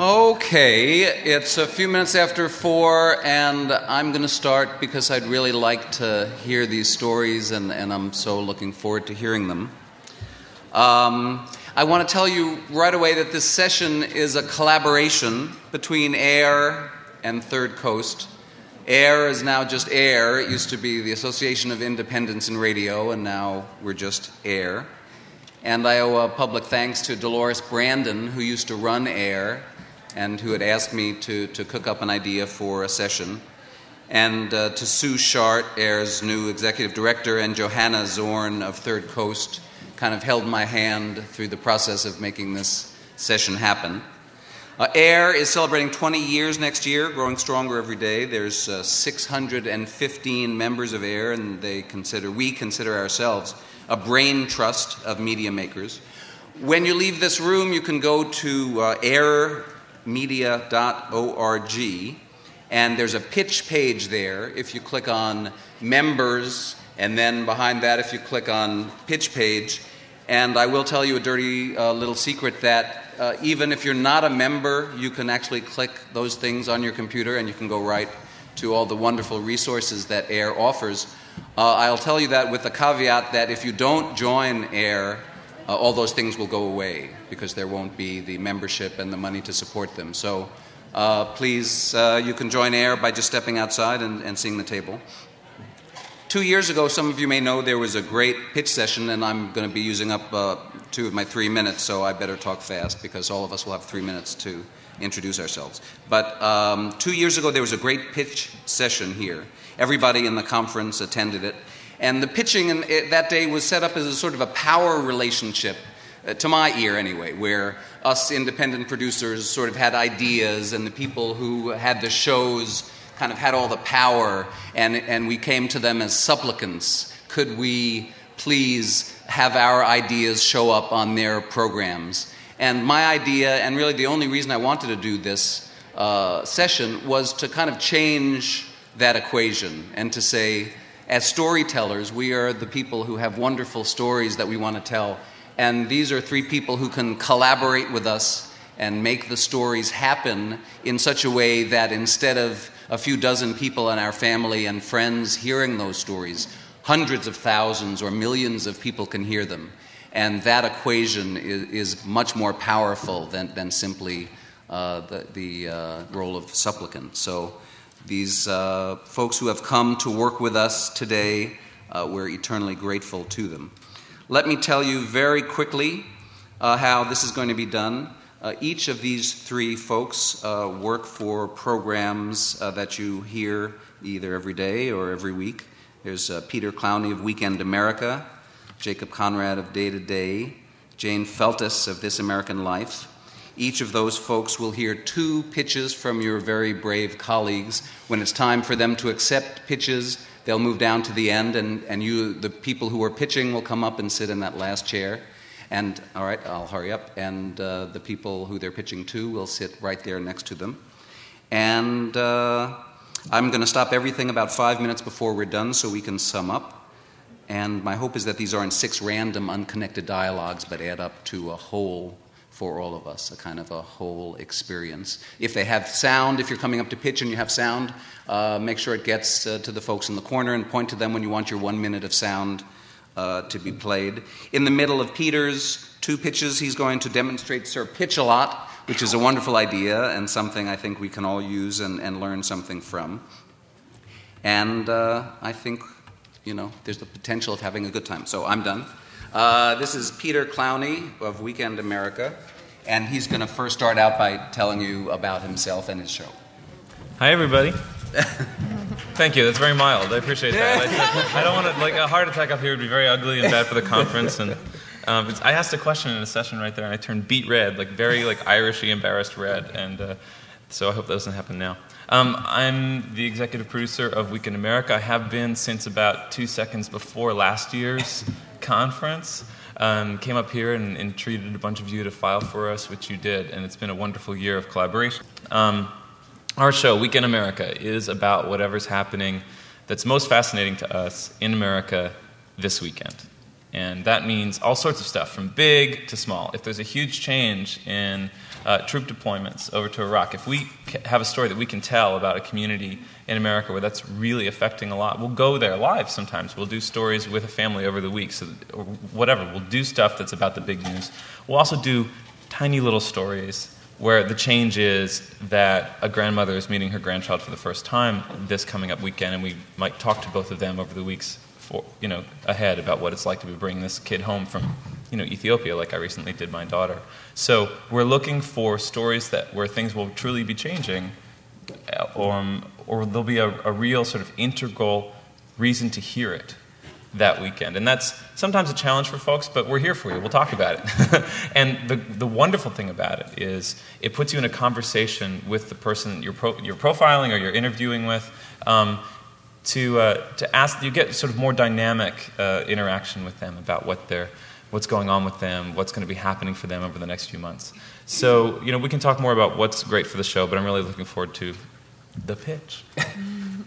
Okay, it's a few minutes after four, and I'm going to start because I'd really like to hear these stories, and, and I'm so looking forward to hearing them. Um, I want to tell you right away that this session is a collaboration between AIR and Third Coast. AIR is now just AIR. It used to be the Association of Independents in Radio, and now we're just AIR. And I owe a public thanks to Dolores Brandon, who used to run AIR and who had asked me to, to cook up an idea for a session. And uh, to Sue Schardt, AIR's new executive director, and Johanna Zorn of Third Coast, kind of held my hand through the process of making this session happen. Uh, AIR is celebrating 20 years next year, growing stronger every day. There's uh, 615 members of AIR, and they consider we consider ourselves a brain trust of media makers. When you leave this room, you can go to uh, AIR media.org, and there's a pitch page there. If you click on members, and then behind that, if you click on pitch page, and I will tell you a dirty uh, little secret that uh, even if you're not a member, you can actually click those things on your computer and you can go right to all the wonderful resources that AIR offers. Uh, I'll tell you that with the caveat that if you don't join AIR, uh, all those things will go away because there won't be the membership and the money to support them. So uh, please, uh, you can join AIR by just stepping outside and, and seeing the table. Two years ago, some of you may know there was a great pitch session, and I'm going to be using up uh, two of my three minutes, so I better talk fast because all of us will have three minutes to introduce ourselves. But um, two years ago, there was a great pitch session here. Everybody in the conference attended it. And the pitching in, it, that day was set up as a sort of a power relationship, uh, to my ear anyway, where us independent producers sort of had ideas, and the people who had the shows kind of had all the power, and, and we came to them as supplicants. Could we please have our ideas show up on their programs? And my idea, and really the only reason I wanted to do this uh, session, was to kind of change that equation and to say, as storytellers, we are the people who have wonderful stories that we want to tell. And these are three people who can collaborate with us and make the stories happen in such a way that instead of a few dozen people in our family and friends hearing those stories, hundreds of thousands or millions of people can hear them. And that equation is, is much more powerful than, than simply uh, the, the uh, role of supplicant. So these uh, folks who have come to work with us today, uh, we're eternally grateful to them. Let me tell you very quickly uh, how this is going to be done. Uh, each of these three folks uh, work for programs uh, that you hear either every day or every week. There's Peter Clowney of Weekend America, Jacob Conrad of Day to Day, Jane Feltes of This American Life, each of those folks will hear two pitches from your very brave colleagues. When it's time for them to accept pitches, they'll move down to the end, and, and you, the people who are pitching, will come up and sit in that last chair. And all right, I'll hurry up. And uh, the people who they're pitching to will sit right there next to them. And uh, I'm going to stop everything about five minutes before we're done so we can sum up. And my hope is that these aren't six random, unconnected dialogues, but add up to a whole for all of us, a kind of a whole experience. If they have sound, if you're coming up to pitch and you have sound, uh, make sure it gets uh, to the folks in the corner and point to them when you want your one minute of sound uh, to be played. In the middle of Peter's two pitches, he's going to demonstrate Sir Pitch a Lot, which is a wonderful idea and something I think we can all use and, and learn something from. And uh, I think, you know, there's the potential of having a good time. So I'm done. Uh, this is Peter Clowney of Weekend America, and he's going to first start out by telling you about himself and his show. Hi, everybody. Thank you. That's very mild. I appreciate that. I, I don't want to like a heart attack up here would be very ugly and bad for the conference. And um, I asked a question in a session right there, and I turned beet red, like very like Irishy embarrassed red. And uh, so I hope that doesn't happen now. Um, I'm the executive producer of Weekend America. I have been since about two seconds before last year's conference. Um, came up here and, and, treated a bunch of you to file for us, which you did, and it's been a wonderful year of collaboration. Um, our show, Weekend America, is about whatever's happening that's most fascinating to us in America this weekend. And that means all sorts of stuff, from big to small. If there's a huge change in uh, troop deployments over to Iraq. If we have a story that we can tell about a community in America where that's really affecting a lot, we'll go there live sometimes. We'll do stories with a family over the week, so or whatever. We'll do stuff that's about the big news. We'll also do tiny little stories where the change is that a grandmother is meeting her grandchild for the first time this coming up weekend, and we might talk to both of them over the weeks for, you know, ahead about what it's like to be bringing this kid home from you know, Ethiopia, like I recently did my daughter. So we're looking for stories that where things will truly be changing, or, um, or there'll be a, a real sort of integral reason to hear it that weekend. And that's sometimes a challenge for folks, but we're here for you. We'll talk about it. and the, the wonderful thing about it is it puts you in a conversation with the person you're, pro, you're profiling or you're interviewing with. Um, to, uh, to ask, you get sort of more dynamic uh, interaction with them about what they're, what's going on with them, what's going to be happening for them over the next few months. So, you know, we can talk more about what's great for the show, but I'm really looking forward to the pitch.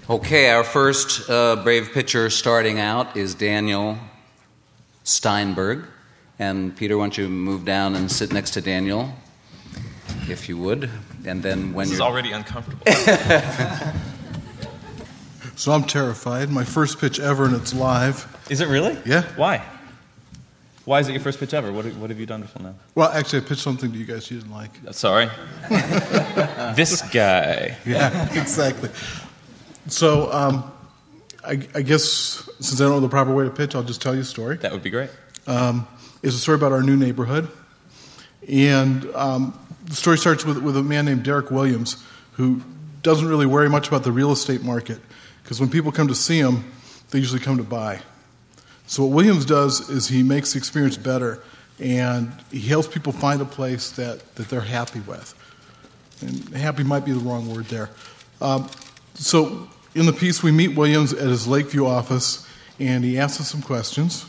Okay, our first uh, brave pitcher starting out is Daniel Steinberg. And Peter, why don't you move down and sit next to Daniel, if you would? And then when this you're is already uncomfortable. so I'm terrified. My first pitch ever, and it's live. Is it really? Yeah. Why? Why is it your first pitch ever? What, what have you done before now? Well, actually, I pitched something to you guys you didn't like. Sorry. this guy. Yeah, exactly. So, um, I, I, guess since I don't know the proper way to pitch, I'll just tell you a story. That would be great. Um, it's a story about our new neighborhood. And um, the story starts with, with a man named Derek Williams who doesn't really worry much about the real estate market because when people come to see him, they usually come to buy. So, what Williams does is he makes the experience better and he helps people find a place that, that they're happy with. And happy might be the wrong word there. Um, so, in the piece, we meet Williams at his Lakeview office, and he asks us some questions.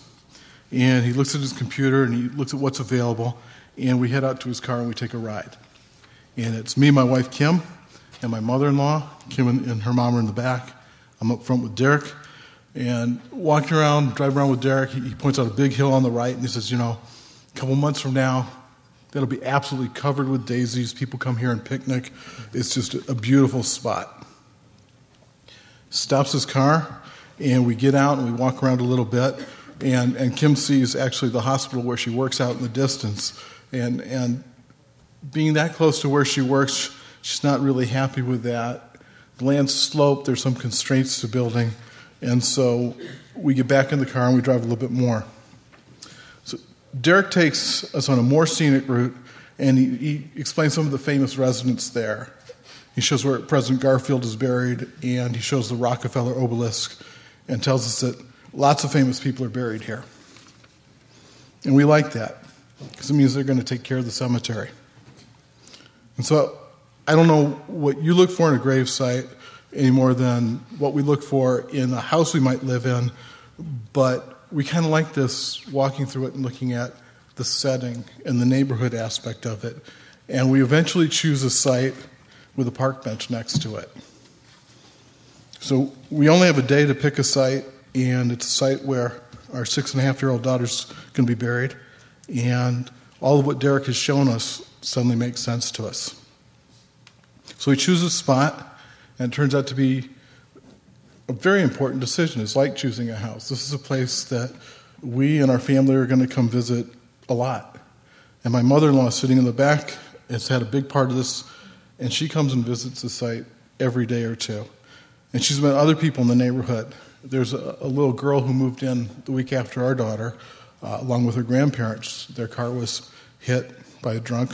And he looks at his computer and he looks at what's available, and we head out to his car and we take a ride. And it's me, my wife Kim, and my mother in law. Kim and, and her mom are in the back. I'm up front with Derek. And walking around, driving around with Derek, he, points out a big hill on the right, and he says, You know, a couple months from now, that'll be absolutely covered with daisies. People come here and picnic. It's just a beautiful spot stops his car, and we get out and we walk around a little bit. And, and Kim sees actually the hospital where she works out in the distance. And, and being that close to where she works, she's not really happy with that. The land's sloped, there's some constraints to building. And so we get back in the car and we drive a little bit more. So Derek takes us on a more scenic route and he, he explains some of the famous residents there. He shows where President Garfield is buried, and he shows the Rockefeller obelisk and tells us that lots of famous people are buried here. And we like that because it means they're going to take care of the cemetery. And so I don't know what you look for in a grave site any more than what we look for in a house we might live in, but we kind of like this walking through it and looking at the setting and the neighborhood aspect of it. And we eventually choose a site with a park bench next to it. So we only have a day to pick a site, and it's a site where our six and a half year old daughter's going to be buried. And all of what Derek has shown us suddenly makes sense to us. So we choose a spot, and it turns out to be a very important decision. It's like choosing a house. This is a place that we and our family are going to come visit a lot. And my mother in law, sitting in the back, has had a big part of this and she comes and visits the site every day or two. And she's met other people in the neighborhood. There's a, a little girl who moved in the week after our daughter, uh, along with her grandparents. Their car was hit by a drunk,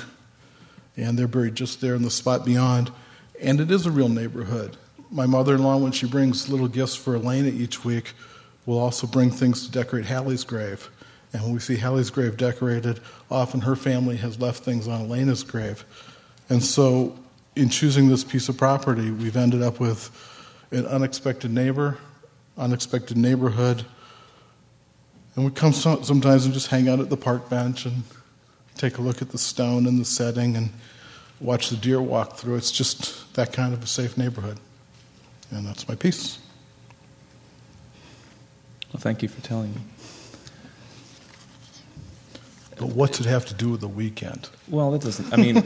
and they're buried just there in the spot beyond. And it is a real neighborhood. My mother in law, when she brings little gifts for Elena each week, will also bring things to decorate Hallie's grave. And when we see Hallie's grave decorated, often her family has left things on Elena's grave. And so in choosing this piece of property, we've ended up with an unexpected neighbor, unexpected neighborhood. And we come sometimes and just hang out at the park bench and take a look at the stone and the setting and watch the deer walk through. It's just that kind of a safe neighborhood. And that's my piece. Well, thank you for telling me. But what's it have to do with the weekend? Well, it doesn't. I mean,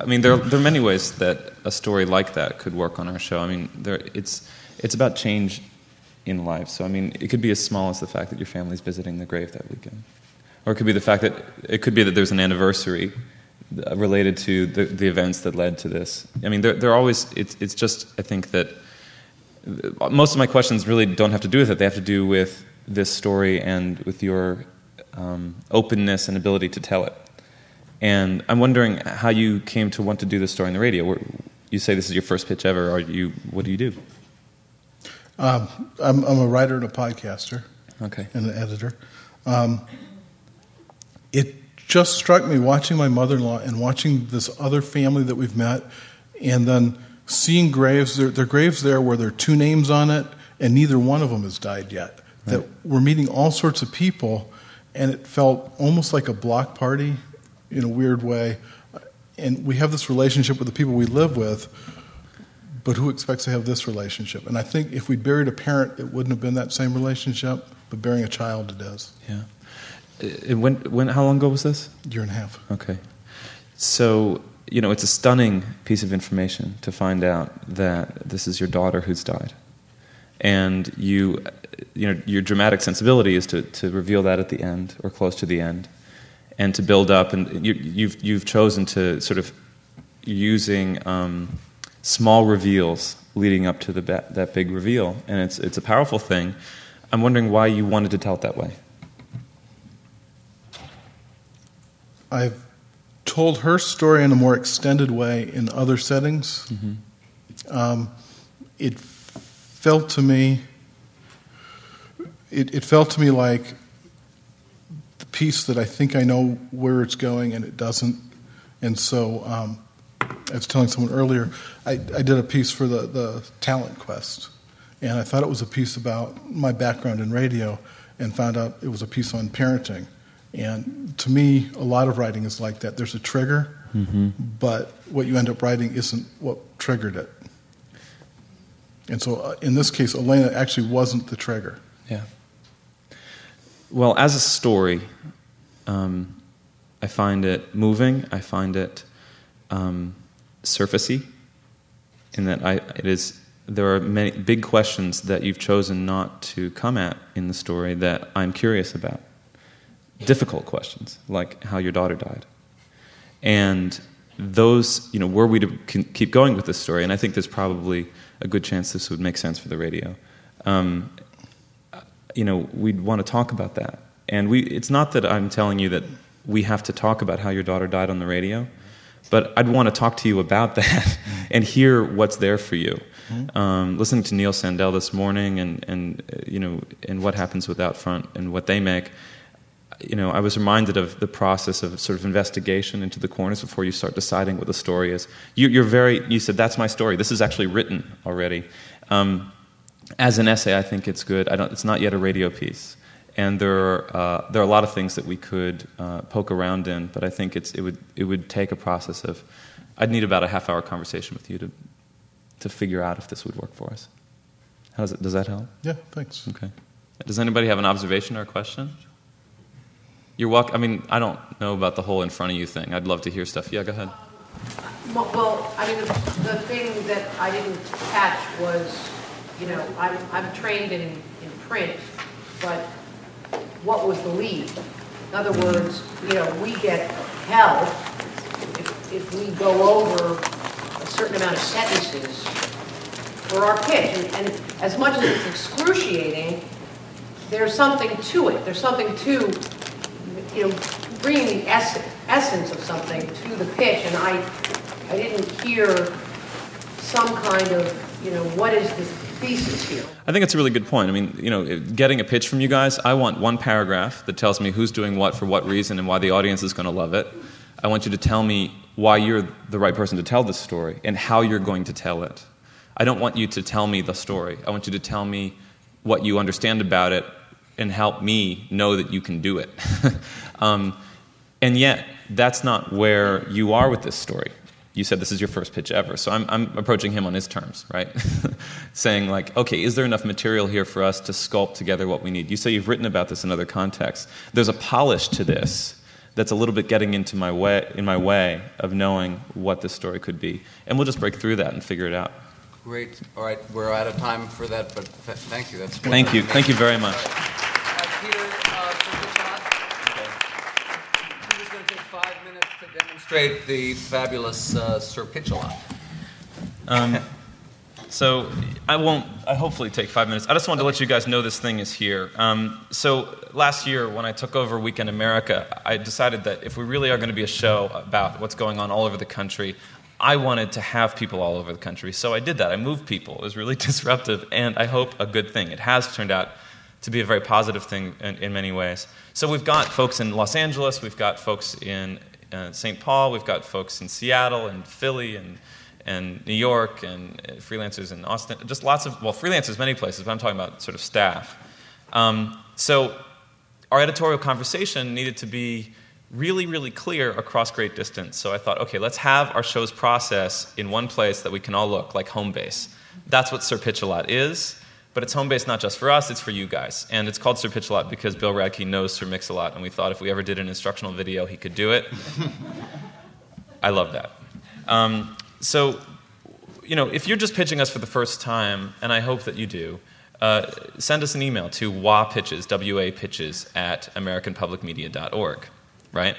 I mean, there, there are many ways that a story like that could work on our show. I mean, there, it's it's about change in life. So, I mean, it could be as small as the fact that your family's visiting the grave that weekend, or it could be the fact that it could be that there's an anniversary related to the, the events that led to this. I mean, they're, they're always. It's it's just. I think that most of my questions really don't have to do with it. They have to do with this story and with your um, openness and ability to tell it. And I'm wondering how you came to want to do this story on the radio. You say this is your first pitch ever. Are you? What do you do? Um, I'm, I'm, a writer and a podcaster. Okay. And an editor. Um, just struck me watching my mother-in-law and watching this other family that we've met, and then seeing graves. There, there are graves there where there are two names on it, and neither one of them has died yet. Right. That we're meeting all sorts of people and it felt almost like a block party in a weird way. And we have this relationship with the people we live with, but who expects to have this relationship? And I think if we buried a parent, it wouldn't have been that same relationship, but burying a child, it is. Yeah. Uh, when, when, how long ago was this? Year and a half. Okay. So, you know, it's a stunning piece of information to find out that this is your daughter who's died. And you you know, your dramatic sensibility is to, to reveal that at the end or close to the end, and to build up. And you, you've, you've chosen to sort of using um, small reveals leading up to the, that big reveal, and it's it's a powerful thing. I'm wondering why you wanted to tell it that way. I've told her story in a more extended way in other settings. Mm-hmm. Um, it felt to me it, it felt to me like the piece that I think I know where it's going and it doesn't. And so um, I was telling someone earlier, I, I did a piece for the, the Talent Quest. And I thought it was a piece about my background in radio and found out it was a piece on parenting. And to me, a lot of writing is like that. There's a trigger, mm-hmm. but what you end up writing isn't what triggered it. And so uh, in this case, Elena actually wasn't the trigger. Yeah. Well, as a story, um, I find it moving. I find it um, surfacey, in that I, it is. There are many big questions that you've chosen not to come at in the story that I'm curious about. Difficult questions, like how your daughter died, and those. You know, were we to keep going with this story, and I think there's probably a good chance this would make sense for the radio. Um, you know, we'd want to talk about that. And we, it's not that I'm telling you that we have to talk about how your daughter died on the radio, but I'd want to talk to you about that and hear what's there for you. Um, listening to Neil Sandell this morning and, and, you know, and what happens with Outfront and what they make, you know, I was reminded of the process of sort of investigation into the corners before you start deciding what the story is. You, are very, you said, that's my story. This is actually written already. Um, as an essay, I think it's good. it's not yet a radio piece. And there are, uh, there are a lot of things that we could uh, poke around in, but I think it's, it, would, it would take a process of, I'd need about a half hour conversation with you to, to figure out if this would work for us. How does, it, does that help? Yeah, thanks. Okay. Does anybody have an observation or a question? You're welcome. I mean, I don't know about the whole in front of you thing. I'd love to hear stuff. Yeah, go ahead. Well, well I mean, the, the thing that I didn't catch was you know, I'm, I'm trained in, in print, but what was the lead? In other words, you know, we get held if, if we go over a certain amount of sentences for our pitch. And, and as much as it's excruciating, there's something to it. There's something to, you know, bringing the ess- essence of something to the pitch. And I, I didn't hear some kind of, you know, what is this thesis here. I think it's a really good point. I mean, you know, getting a pitch from you guys, I want one paragraph that tells me who's doing what for what reason and why the audience is going to love it. I want you to tell me why you're the right person to tell this story and how you're going to tell it. I don't want you to tell me the story. I want you to tell me what you understand about it and help me know that you can do it. um, and yet, that's not where you are with this story you said this is your first pitch ever. So I'm, I'm approaching him on his terms, right? Saying, like, okay, is there enough material here for us to sculpt together what we need? You say you've written about this in other contexts. There's a polish to this that's a little bit getting into my way in my way of knowing what this story could be, and we'll just break through that and figure it out. Great. All right, we're out of time for that, but th- thank you. That's Thank you, thank you very much. Demonstrate the fabulous uh, Sir Pitch-a-Lot. Um, so I won't. I hopefully take five minutes. I just wanted to let you guys know this thing is here. Um, so last year, when I took over Weekend America, I decided that if we really are going to be a show about what's going on all over the country, I wanted to have people all over the country. So I did that. I moved people. It was really disruptive, and I hope a good thing. It has turned out to be a very positive thing in, in many ways. So we've got folks in Los Angeles, we've got folks in uh, St. Paul, we've got folks in Seattle and Philly and and New York and uh, freelancers in Austin, just lots of, well, freelancers many places, but I'm talking about sort of staff. Um, so our editorial conversation needed to be really, really clear across great distance. So I thought, okay, let's have our show's process in one place that we can all look, like home base. That's what Sir Pitch-a-Lot is, but it's home base not just for us, it's for you guys. And it's called Sir Pitch-a-Lot because Bill Radke knows Sir Mix-a-Lot, and we thought if we ever did an instructional video, he could do it. I love that. Um, so, you know, if you're just pitching us for the first time, and I hope that you do, uh, send us an email to wapitches, W-A pitches, at americanpublicmedia.org, right?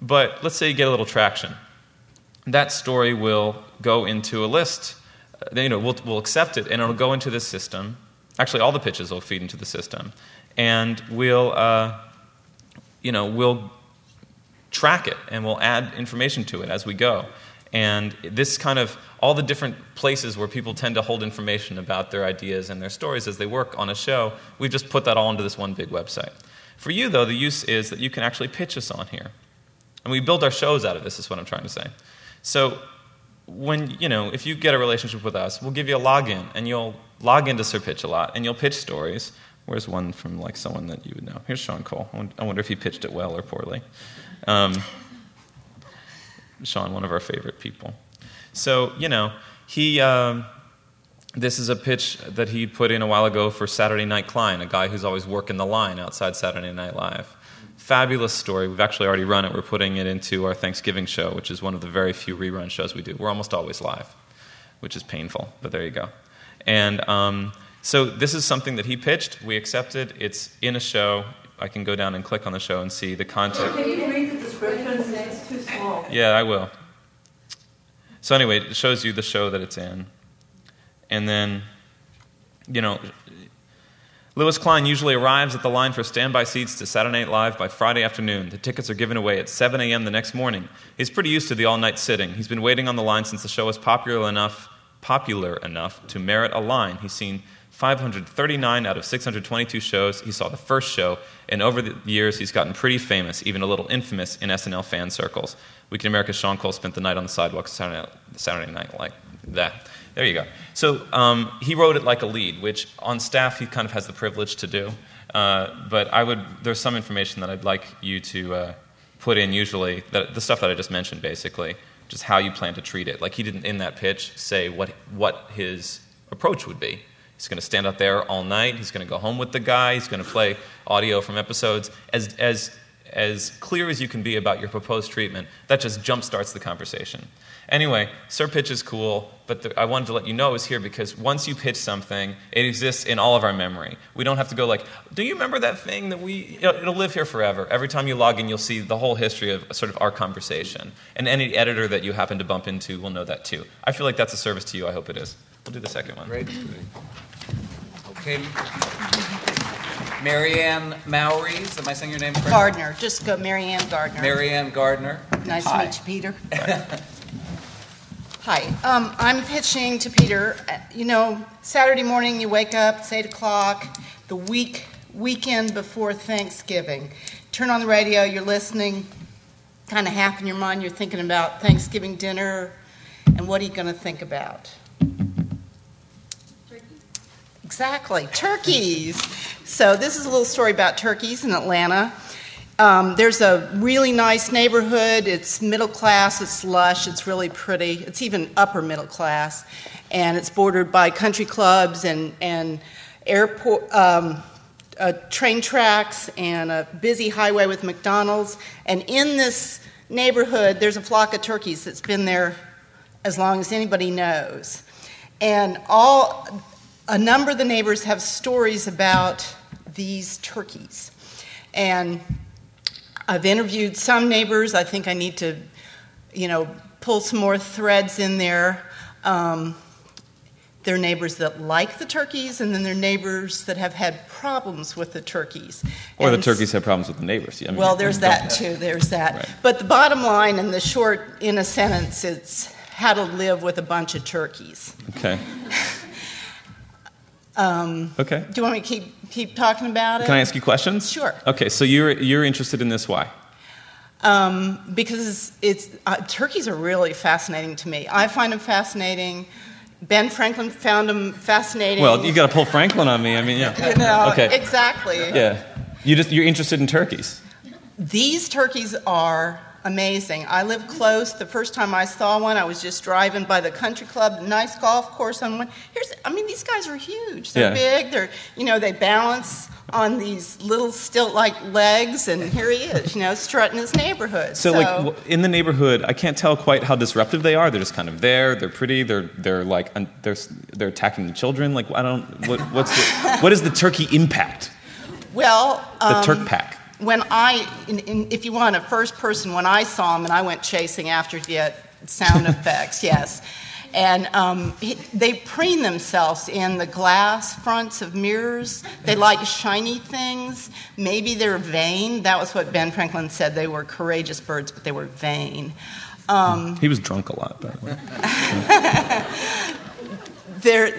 But let's say you get a little traction. That story will go into a list. Uh, you know, we'll, we'll accept it, and it'll go into this system. Actually, all the pitches will feed into the system. And we'll, uh, you know, we'll track it, and we'll add information to it as we go. And this kind of, all the different places where people tend to hold information about their ideas and their stories as they work on a show, we've just put that all into this one big website. For you, though, the use is that you can actually pitch us on here. And we build our shows out of this, is what I'm trying to say. So, when, you know, if you get a relationship with us, we'll give you a login, and you'll log into Sir Pitch-a-Lot, and you'll pitch stories. Where's one from, like, someone that you would know? Here's Sean Cole. I wonder if he pitched it well or poorly. Um, Sean, one of our favorite people. So, you know, he, um, this is a pitch that he put in a while ago for Saturday Night Klein, a guy who's always working the line outside Saturday Night Live. Fabulous story. We've actually already run it. We're putting it into our Thanksgiving show, which is one of the very few rerun shows we do. We're almost always live, which is painful, but there you go. And um, so this is something that he pitched. We accepted. It's in a show. I can go down and click on the show and see the content. Can you read the description? It's too small. Yeah, I will. So anyway, it shows you the show that it's in. And then, you know, Louis Klein usually arrives at the line for standby seats to Saturday Night Live by Friday afternoon. The tickets are given away at 7 a.m. the next morning. He's pretty used to the all-night sitting. He's been waiting on the line since the show was popular enough, popular enough to merit a line. He's seen 539 out of 622 shows. He saw the first show, and over the years, he's gotten pretty famous, even a little infamous in SNL fan circles. Weekend America's Sean Cole spent the night on the sidewalk Saturday night, Saturday night like that. There you go. So um, he wrote it like a lead, which on staff he kind of has the privilege to do. Uh, but I would, there's some information that I'd like you to uh, put in usually, that, the stuff that I just mentioned basically, just how you plan to treat it. Like he didn't in that pitch say what, what his approach would be. He's going to stand out there all night. He's going to go home with the guy. He's going to play audio from episodes. As, as, as clear as you can be about your proposed treatment, that just jumpstarts the conversation. Anyway, Sir Pitch is cool, but the, I wanted to let you know it was here because once you pitch something, it exists in all of our memory. We don't have to go like, do you remember that thing that we, it'll, it'll live here forever. Every time you log in, you'll see the whole history of sort of our conversation. And any editor that you happen to bump into will know that too. I feel like that's a service to you. I hope it is. We'll do the second one. Great. Okay. Marianne Mowries, am I saying your name correctly? Gardner, just go Marianne Gardner. Marianne Gardner. Nice Hi. to meet you, Peter. Hi, um, I'm pitching to Peter. Uh, You know, Saturday morning you wake up, it's eight o'clock, the week weekend before Thanksgiving. Turn on the radio, you're listening, kind of half in your mind, you're thinking about Thanksgiving dinner, and what are you going to think about? Turkeys. Exactly, turkeys. So this is a little story about turkeys in Atlanta. Um, there's a really nice neighborhood. It's middle class. It's lush. It's really pretty. It's even upper middle class, and it's bordered by country clubs and and airport um, uh, train tracks and a busy highway with McDonald's. And in this neighborhood, there's a flock of turkeys that's been there as long as anybody knows. And all, a number of the neighbors have stories about these turkeys. And I've interviewed some neighbors. I think I need to, you know, pull some more threads in there. Um, there are neighbors that like the turkeys, and then there are neighbors that have had problems with the turkeys. Or the And turkeys have problems with the neighbors. I mean, well, there's that too. There's that. Right. But the bottom line, in the short, in a sentence, it's how to live with a bunch of turkeys. Okay. Um, Okay. do you want me to keep keep talking about it? Can I ask you questions? Sure. Okay, so you're you're interested in this? Why? Um, because it's uh, turkeys are really fascinating to me. I find them fascinating. Ben Franklin found them fascinating. Well, you got to pull Franklin on me. I mean, yeah. You know, Okay. exactly. Yeah. You just you're interested in turkeys. These turkeys are amazing. I live close. The first time I saw one, I was just driving by the country club, nice golf course on one. Here's, I mean, these guys are huge. They're Yeah. big. They're, you know, they balance on these little stilt-like legs, and here he is, you know, strutting his neighborhood. So, like in the neighborhood, I can't tell quite how disruptive they are. They're just kind of there. They're pretty. They're they're like they're they're attacking the children. Like I don't what what's the, what is the turkey impact? well, The um, Turk pack. When I, in, in, if you want a first person, when I saw him and I went chasing after the sound effects, yes. And um, he, they preen themselves in the glass fronts of mirrors. They like shiny things. Maybe they're vain. That was what Ben Franklin said. They were courageous birds, but they were vain. Um, He was drunk a lot, by the way. there,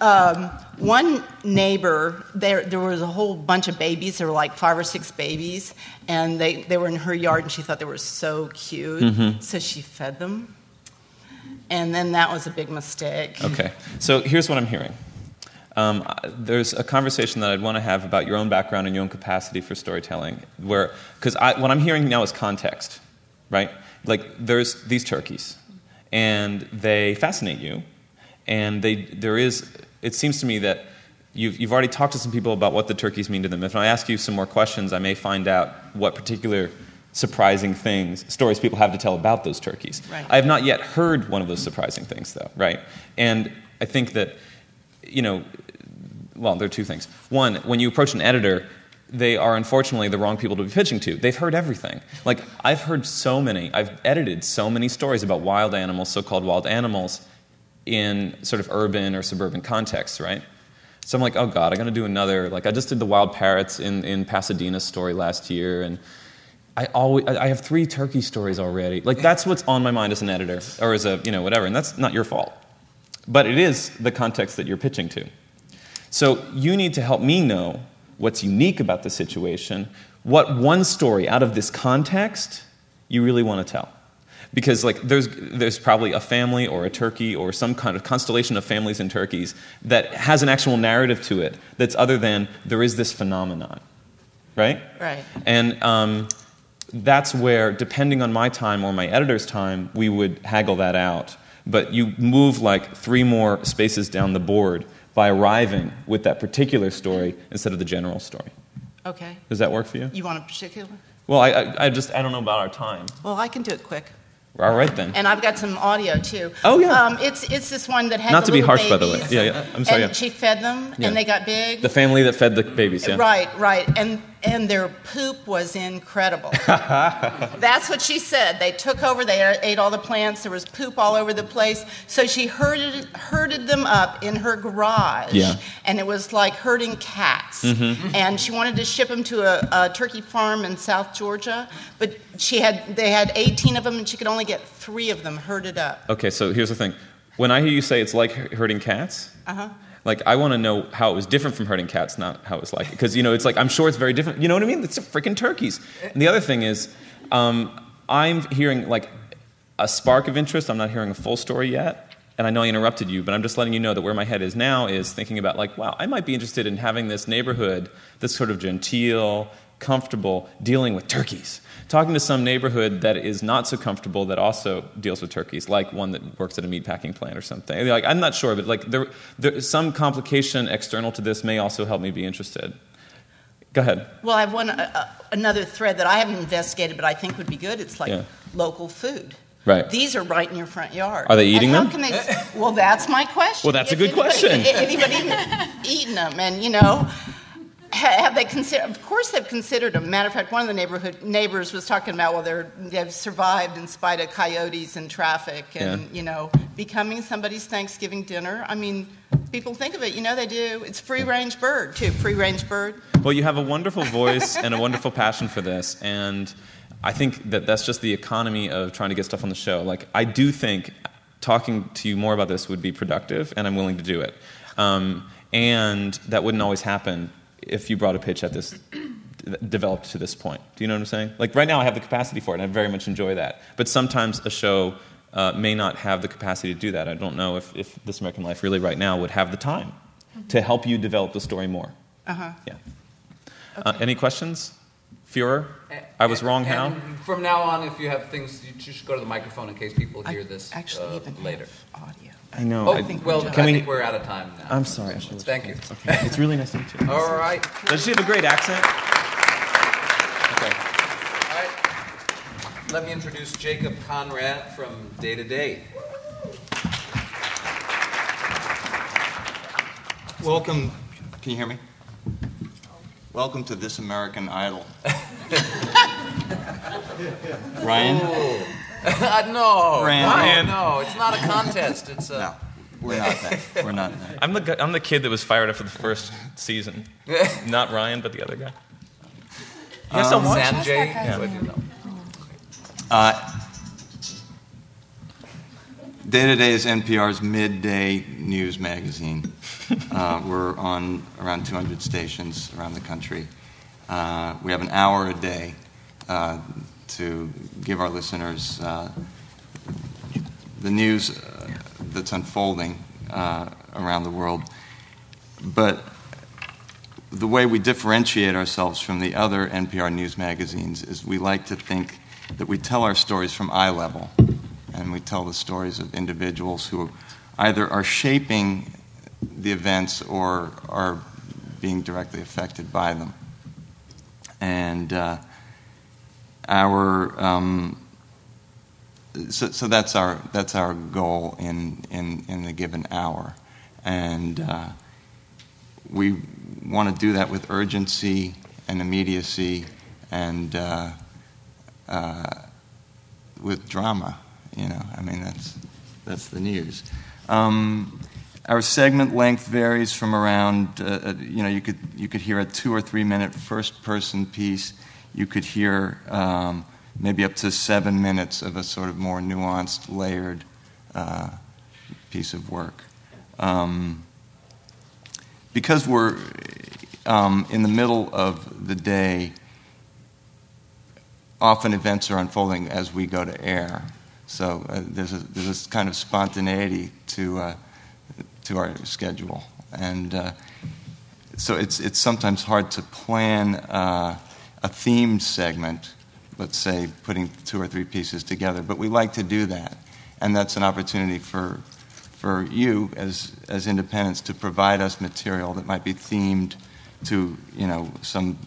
um, one neighbor, there, there was a whole bunch of babies. There were like five or six babies, and they, they were in her yard, and she thought they were so cute. So she fed them. And then that was a big mistake. Okay. So here's what I'm hearing. Um, there's a conversation that I'd want to have about your own background and your own capacity for storytelling, where because what I'm hearing now is context, right? Like there's these turkeys, and they fascinate you, and they there is. It seems to me that you've you've already talked to some people about what the turkeys mean to them. If I ask you some more questions, I may find out what particular surprising things stories people have to tell about those turkeys. Right. I have not yet heard one of those surprising things, though, right? And I think that, you know, well, there are two things. One, when you approach an editor, they are unfortunately the wrong people to be pitching to. They've heard everything. Like, I've heard so many, I've edited so many stories about wild animals, so called wild animals, in sort of urban or suburban contexts, right? So I'm like, oh God, I'm gonna do another. Like, I just did the wild parrots in, in Pasadena story last year, and I always I I have three turkey stories already. Like that's what's on my mind as an editor or as a you know whatever, and that's not your fault. But it is the context that you're pitching to. So you need to help me know what's unique about the situation, what one story out of this context you really want to tell. Because like there's there's probably a family or a turkey or some kind of constellation of families and turkeys that has an actual narrative to it that's other than there is this phenomenon. Right? Right. And um, that's where, depending on my time or my editor's time, we would haggle that out. But you move like three more spaces down the board by arriving with that particular story instead of the general story. Okay. Does that work for you? You want a particular? Well, I, I, I just I don't know about our time. Well, I can do it quick. All right then. And I've got some audio too. Oh, yeah. Um, it's it's this one that had Not to be harsh, by the way. Yeah, yeah. I'm sorry, And yeah. she fed them, Yeah. and they got big. The family that fed the babies, yeah. Right, right. And and their poop was incredible. That's what she said. They took over, they ate all the plants, there was poop all over the place. So she herded herded them up in her garage. Yeah. And it was like herding cats. Mm-hmm. And she wanted to ship them to a, a turkey farm in South Georgia, but she had they had 18 of them and she could only get 3 of them herded up. Okay, so here's the thing. When I hear you say it's like herding cats, Uh-huh. Like I want to know how it was different from herding cats, not how it was like. Because you know, it's like I'm sure it's very different. You know what I mean? It's freaking turkeys. And the other thing is, um, I'm hearing like a spark of interest. I'm not hearing a full story yet. And I know I interrupted you, but I'm just letting you know that where my head is now is thinking about like, wow, I might be interested in having this neighborhood that's sort of genteel, comfortable, dealing with turkeys. Talking to some neighborhood that is not so comfortable that also deals with turkeys, like one that works at a meatpacking plant or something. Like, I'm not sure, but like there, there, some complication external to this may also help me be interested. Go ahead. Well, I have one, uh, uh, another thread that I haven't investigated, but I think would be good. It's like Yeah. local food. Right. These are right in your front yard. Are they eating how them? Can they, well, that's my question. Well, that's a good anybody- question. Anybody eating them? And you know, have they considered? Of course, they've considered them. Matter of fact, one of the neighborhood neighbors was talking about well, they're they've survived in spite of coyotes and traffic, and Yeah. you know, becoming somebody's Thanksgiving dinner. I mean, people think of it. You know, they do. It's free range bird too. Free range bird. Well, you have a wonderful voice and a wonderful passion for this, and I think that that's just the economy of trying to get stuff on the show. Like, I do think talking to you more about this would be productive, and I'm willing to do it. Um, and that wouldn't always happen if you brought a pitch at this developed to this point. Do you know what I'm saying? Like right now, I have the capacity for it, and I very much enjoy that. But sometimes a show uh, may not have the capacity to do that. I don't know if, if This American Life really right now would have the time to help you develop the story more. Uh huh. Yeah. Uh, any questions? Führer? I was wrong, how? From now on, if you have things, you just go to the microphone in case people hear this actually uh, even have later. audio. I know. Oh, I- think well, we're I done. Can think we- we're out of time now. I'm sorry. I should've- Thank you. Okay. It's really nice to meet you. All right. Does she have a great accent? Okay. All right. Let me introduce Jacob Conrad from Day to Day. Welcome, can you hear me? Welcome to This American Idol. Ryan? Oh. no, Ryan. no, no, it's not a contest. It's a. No, we're not that. We're not that. I'm the, gu- I'm the kid that was fired after the first season. Not Ryan, but the other guy. You guys don't watch? Sanjay. Yeah. What do you know? Uh, Day to Day is NPR's midday news magazine. Uh, we're on around 200 stations around the country. Uh, we have an hour a day uh, to give our listeners uh, the news uh, that's unfolding uh, around the world. But the way we differentiate ourselves from the other NPR news magazines is we like to think that we tell our stories from eye level, and we tell the stories of individuals who either are shaping the events or are being directly affected by them. And uh, our um, so, so that's our that's our goal in in in a given hour, and uh, we want to do that with urgency and immediacy and uh, uh, with drama. You know, I mean that's that's the news. Um, our segment length varies from around, uh, uh, you know, you could you could hear a two or three minute first person piece. You could hear um, maybe up to seven minutes of a sort of more nuanced, layered uh, piece of work. Um, because we're um, in the middle of the day, often events are unfolding as we go to air. So uh, there's, a, there's this kind of spontaneity to, uh, to our schedule. And uh, so it's, it's sometimes hard to plan uh, a themed segment, let's say putting two or three pieces together, but we like to do that. And that's an opportunity for, for you as, as independents to provide us material that might be themed to you know, some,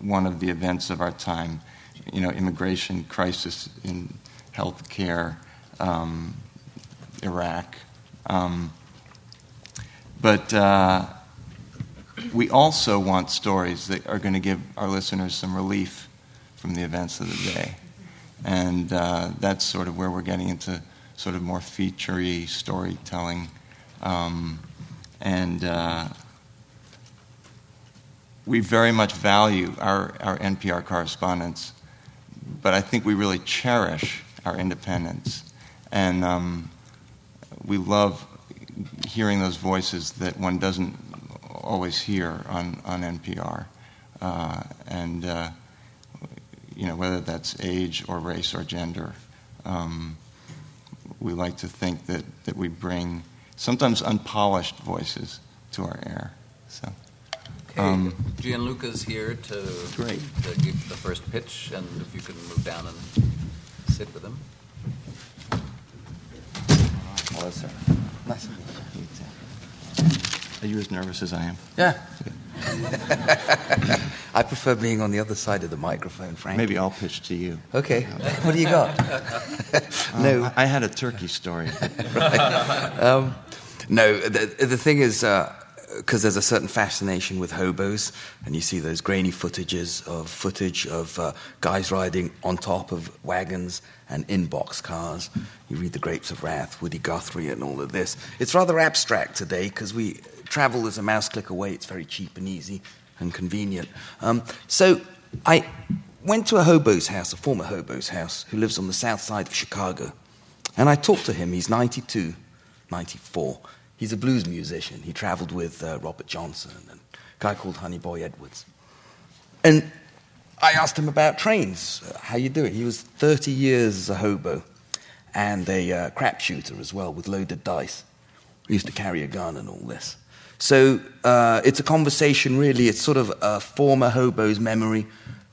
one of the events of our time, you know, immigration crisis in health care, um, Iraq. Um, but uh, we also want stories that are going to give our listeners some relief from the events of the day. And uh, that's sort of where we're getting into sort of more featurey storytelling. Um, and uh, we very much value our, our NPR correspondents, but I think we really cherish our independence. And um, we love hearing those voices that one doesn't always hear on, on NPR. Uh, and, uh, you know, whether that's age or race or gender, um, we like to think that, that we bring sometimes unpolished voices to our air. So. Okay, Um, Gianluca's here to, Great. to give the first pitch, and if you can move down and sit with him. Hello, sir. Nice to meet you. Are you as nervous as I am? Yeah. I prefer being on the other side of the microphone, Frank. Maybe I'll pitch to you. Okay. What do you got? no. Um, I had a turkey story. um, no, the, the thing is, because uh, there's a certain fascination with hobos, and you see those grainy footages of footage of uh, guys riding on top of wagons and in box cars. You read The Grapes of Wrath, Woody Guthrie, and all of this. It's rather abstract today because we travel as a mouse click away. It's very cheap and easy and convenient. Um, so I went to a hobo's house, a former hobo's house, who lives on the south side of Chicago. And I talked to him. He's 92, 94. He's a blues musician. He traveled with uh, Robert Johnson and a guy called Honey Boy Edwards. And I asked him about trains, uh, how you do it. He was 30 years as a hobo and a uh, crap shooter as well with loaded dice. He used to carry a gun and all this. So uh, it's a conversation, really. It's sort of a former hobo's memory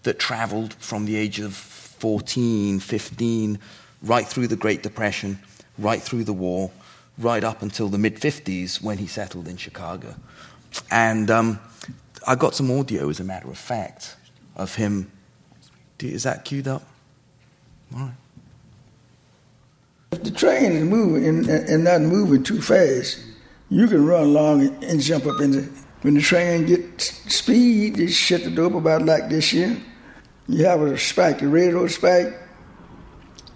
that traveled from the age of 14, 15, right through the Great Depression, right through the war, right up until the mid 50s when he settled in Chicago. And um, I got some audio, as a matter of fact, of him. Is that queued up? All right. The train is moving and not moving too fast, you can run along and, jump up in the. When the train get speed, they shut the door about like this here. You have a spike, a railroad spike.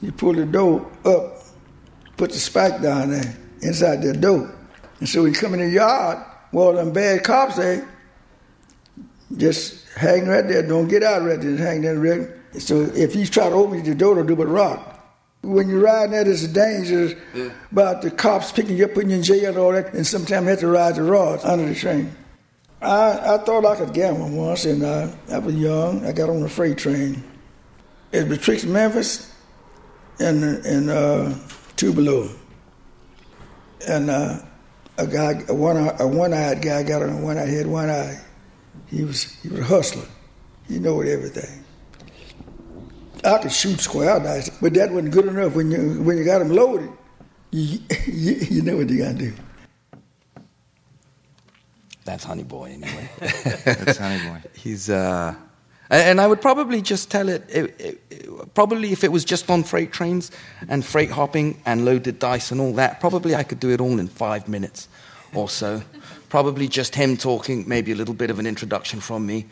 You pull the door up, put the spike down there inside the door. And so when you come in the yard, well, them bad cops, they just hang right there. Don't get out right there. Just Hang there. Right. So if you try to open the door, they'll do but rock. When you're riding that, it's dangerous yeah. about the cops picking you up, putting you in jail and all that, and sometimes you have to ride the rods under the train. I, I thought I could gamble once, and I, I was young. I got on a freight train. It's betwixt Memphis and, and uh, Tupelo. And uh, a guy, a one, a one-eyed guy got on one eye, had one eye. He was, he was a hustler. He knew everything. I could shoot square dice, but that wasn't good enough. When you when you got them loaded, you, you, you know what you got to do. That's Honey Boy, anyway. That's Honey Boy. He's, uh, and I would probably just tell it, it, it, probably if it was just on freight trains and freight hopping and loaded dice and all that, probably I could do it all in five minutes or so. probably just him talking, maybe a little bit of an introduction from me.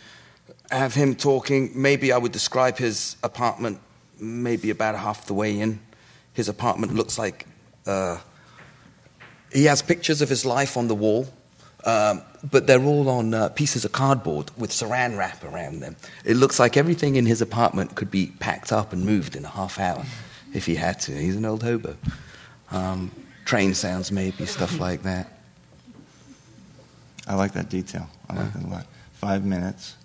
Have him talking, maybe I would describe his apartment maybe about half the way in. His apartment looks like uh, he has pictures of his life on the wall um, but they're all on uh, pieces of cardboard with saran wrap around them. It looks like everything in his apartment could be packed up and moved in a half hour if he had to. He's an old hobo. Um, train sounds, maybe, stuff like that. I like that detail. I like that a lot. Five minutes.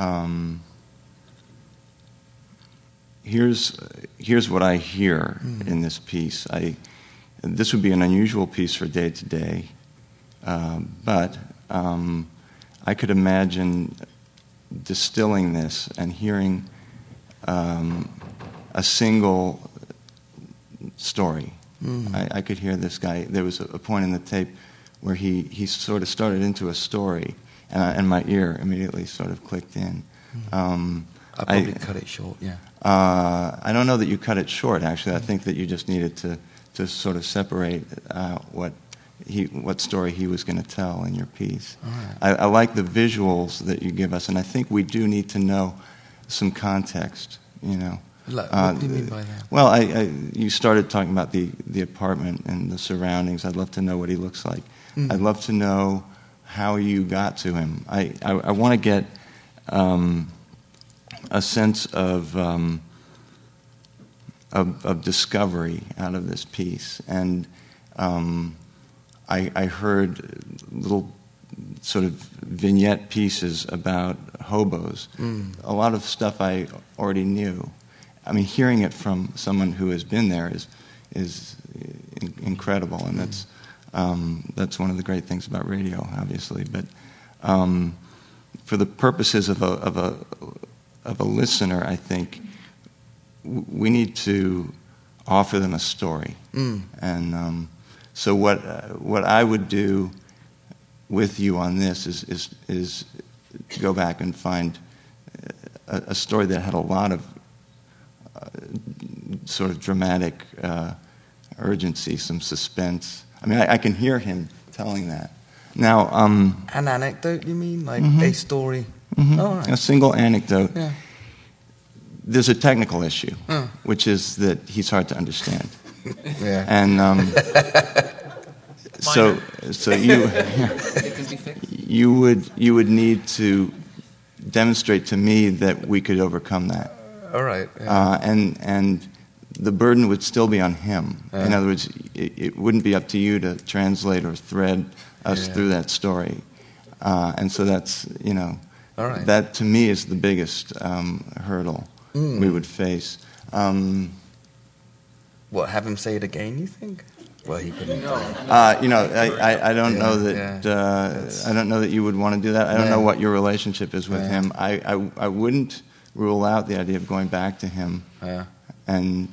Um, here's, here's what I hear mm. in this piece. I, this would be an unusual piece for day to day um, but um, I could imagine distilling this and hearing um, a single story. Mm. I, I, could hear this guy. There was a, a, point in the tape where he, he sort of started into a story, and, I, and my ear immediately sort of clicked in. Mm. Um, I probably I, cut it short, yeah. Uh, I don't know that you cut it short, actually. I think that you just needed to, to sort of separate uh, what he, what story he was going to tell in your piece. Right. I, I, like the visuals that you give us, and I think we do need to know some context. You know. What uh, do you mean by that? Well, I, I, you started talking about the, the apartment and the surroundings. I'd love to know what he looks like. Mm-hmm. I'd love to know how you got to him. I, I, I want to get um, a sense of, um, of, of discovery out of this piece, and um, I, I heard little sort of vignette pieces about hobos. Mm. A lot of stuff I already knew. I mean, hearing it from someone who has been there is is incredible, and that's um, that's one of the great things about radio, obviously. But um, for the purposes of a of a of a listener, I think we need to offer them a story, mm. and um, so what uh, what I would do with you on this is is is go back and find a, a story that had a lot of uh, sort of dramatic uh, urgency, some suspense. I mean, I, I, can hear him telling that. Now, um, an anecdote, you mean, like mm-hmm. a story? Mm-hmm. Oh, right. A single anecdote. Yeah. There's a technical issue, oh. which is that he's hard to understand. yeah. And um, so, so you you would you would need to demonstrate to me that we could overcome that. All right. Yeah. Uh, and and the burden would still be on him. Yeah. In other words, it, it, wouldn't be up to you to translate or thread us yeah. through that story. Uh, and so that's you know right. that to me is the biggest um, hurdle mm. we would face. Um, what? Have him say it again? You think? Well, he couldn't. Uh, you know, I, I, I don't yeah, know that yeah. uh, I don't know that you would want to do that. I don't yeah. know what your relationship is with him. I, I, I wouldn't rule out the idea of going back to him and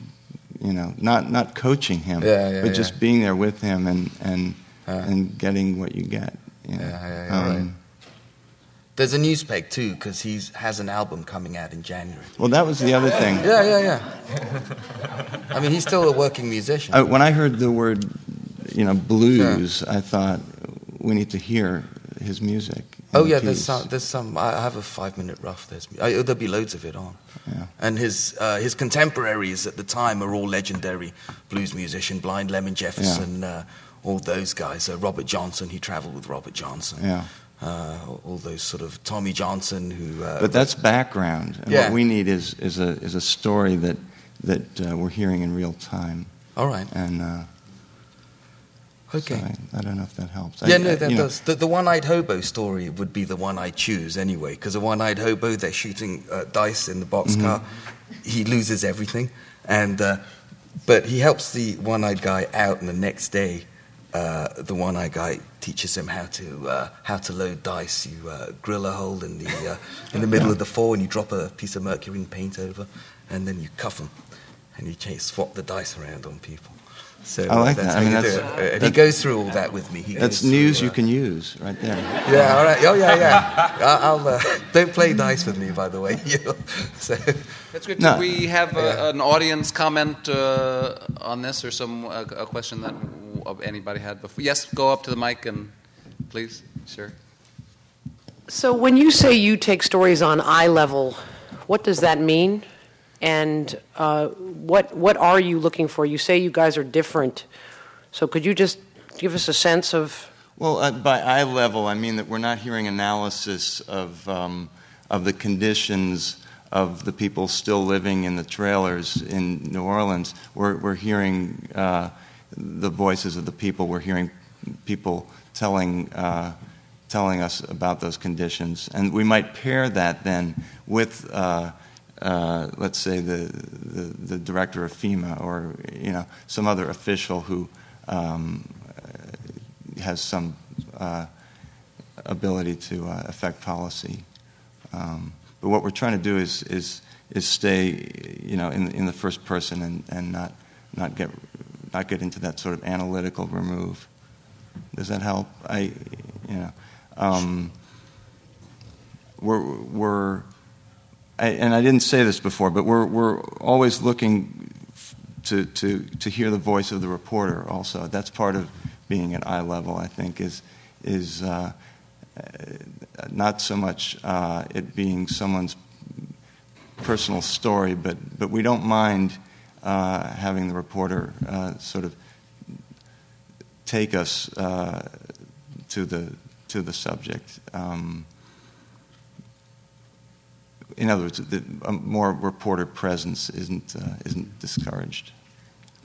you know not not coaching him, but just being there with him and and and getting what you get. You know? Yeah, yeah, um, right. There's a news peg too because he has an album coming out in January. Well, that was the other thing. Yeah, yeah, yeah. I mean, he's still a working musician. Uh, when I heard the word, you know, blues, yeah. I thought we need to hear his music. Oh yeah, there's some. There's some. I have a five-minute rough. There's I, there'll be loads of it on. Yeah. And his uh, his contemporaries at the time are all legendary blues musician, Blind Lemon Jefferson, yeah. uh, all those guys. Uh, Robert Johnson. He travelled with Robert Johnson. Yeah uh, all those sort of Tommy Johnson who. Uh, but that's background. And yeah. What we need is, is, a, is a story that, that uh, we're hearing in real time. All right. And. Okay. So I, I, don't know if that helps. Yeah, I, no, that does. The, the one eyed hobo story would be the one I choose anyway, because the one eyed hobo, they're shooting uh, dice in the boxcar. Mm-hmm. He loses everything. And. Uh, but he helps the one-eyed guy out, and the next day, uh, the one-eyed guy teaches him how to uh, how to load dice. You uh, grill a hole in the uh, in the middle of the four, and you drop a piece of mercury and paint over, and then you cuff them, and you change, swap the dice around on people. So I like that. I mean, that's, and he goes through all that with me. He that's news through, you uh, can use right there. Yeah. All right. Oh yeah, yeah. I'll, uh, don't play dice with me, by the way. so. That's good. No. Do we have yeah. an audience comment on this, or some a question that anybody had before? Yes, go up to the mic and please, sure. So when you say you take stories on eye level, what does that mean? And uh, what what are you looking for? You say you guys are different. So could you just give us a sense of? Well, uh, by eye level, I mean that we're not hearing analysis of um, of the conditions of the people still living in the trailers in New Orleans. We're we're hearing. Uh, the voices of the people. We're hearing people telling, uh, telling us about those conditions. And we might pair that then with, uh, let's say, the, the, the, director of FEMA or you know, some other official who um, has some uh, ability to uh, affect policy. Um, but what we're trying to do is, is, is stay you know, in, in the first person and, and not, not get not get into that sort of analytical remove. Does that help? I, you know, um, we're, we're I, and I didn't say this before, but we're, we're always looking to, to, to hear the voice of the reporter also. That's part of being at eye level, I think, is, is uh, not so much uh, it being someone's personal story, but, but we don't mind uh, having the reporter uh, sort of take us uh, to the to the subject. Um, in other words, the, a more reporter presence isn't uh, isn't discouraged.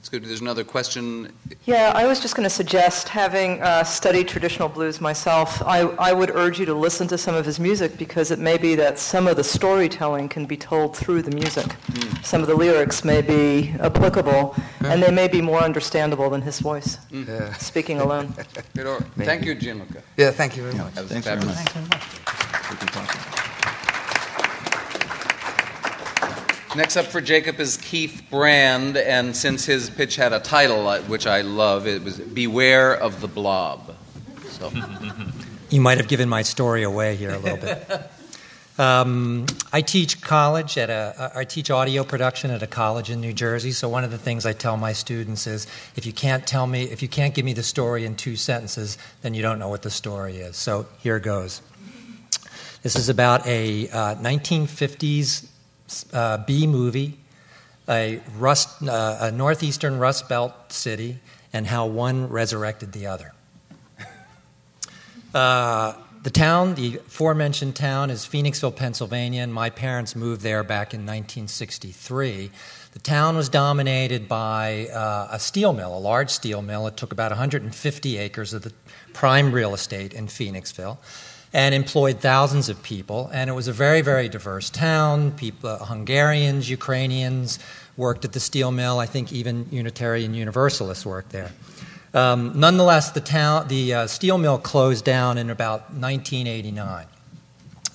That's good. There's another question. Yeah, I was just going to suggest, having uh, studied traditional blues myself, I, I would urge you to listen to some of his music because it may be that some of the storytelling can be told through the music. Mm. Some of the lyrics may be applicable, and they may be more understandable than his voice, mm. yeah. speaking alone. thank you, Gianluca. Yeah, thank you very much. Thanks very much. Thanks very much. Next up for Jacob is Keith Brand, and since his pitch had a title uh, which I love, it was "Beware of the Blob." So, you might have given my story away here a little bit. Um, I teach college at a, I teach audio production at a college in New Jersey. So one of the things I tell my students is, if you can't tell me, if you can't give me the story in two sentences, then you don't know what the story is. So here goes. This is about a uh, 1950s uh, B movie, a rust, uh, a northeastern Rust Belt city, and how one resurrected the other. Uh, the town, the aforementioned town, is Phoenixville, Pennsylvania, and my parents moved there back in 1963. The town was dominated by uh, a steel mill, a large steel mill. It took about 150 acres of the prime real estate in Phoenixville and employed thousands of people. And it was a very, very diverse town. People, uh, Hungarians, Ukrainians worked at the steel mill. I think even Unitarian Universalists worked there. Um, nonetheless, the, town, the uh, steel mill closed down in about 1989,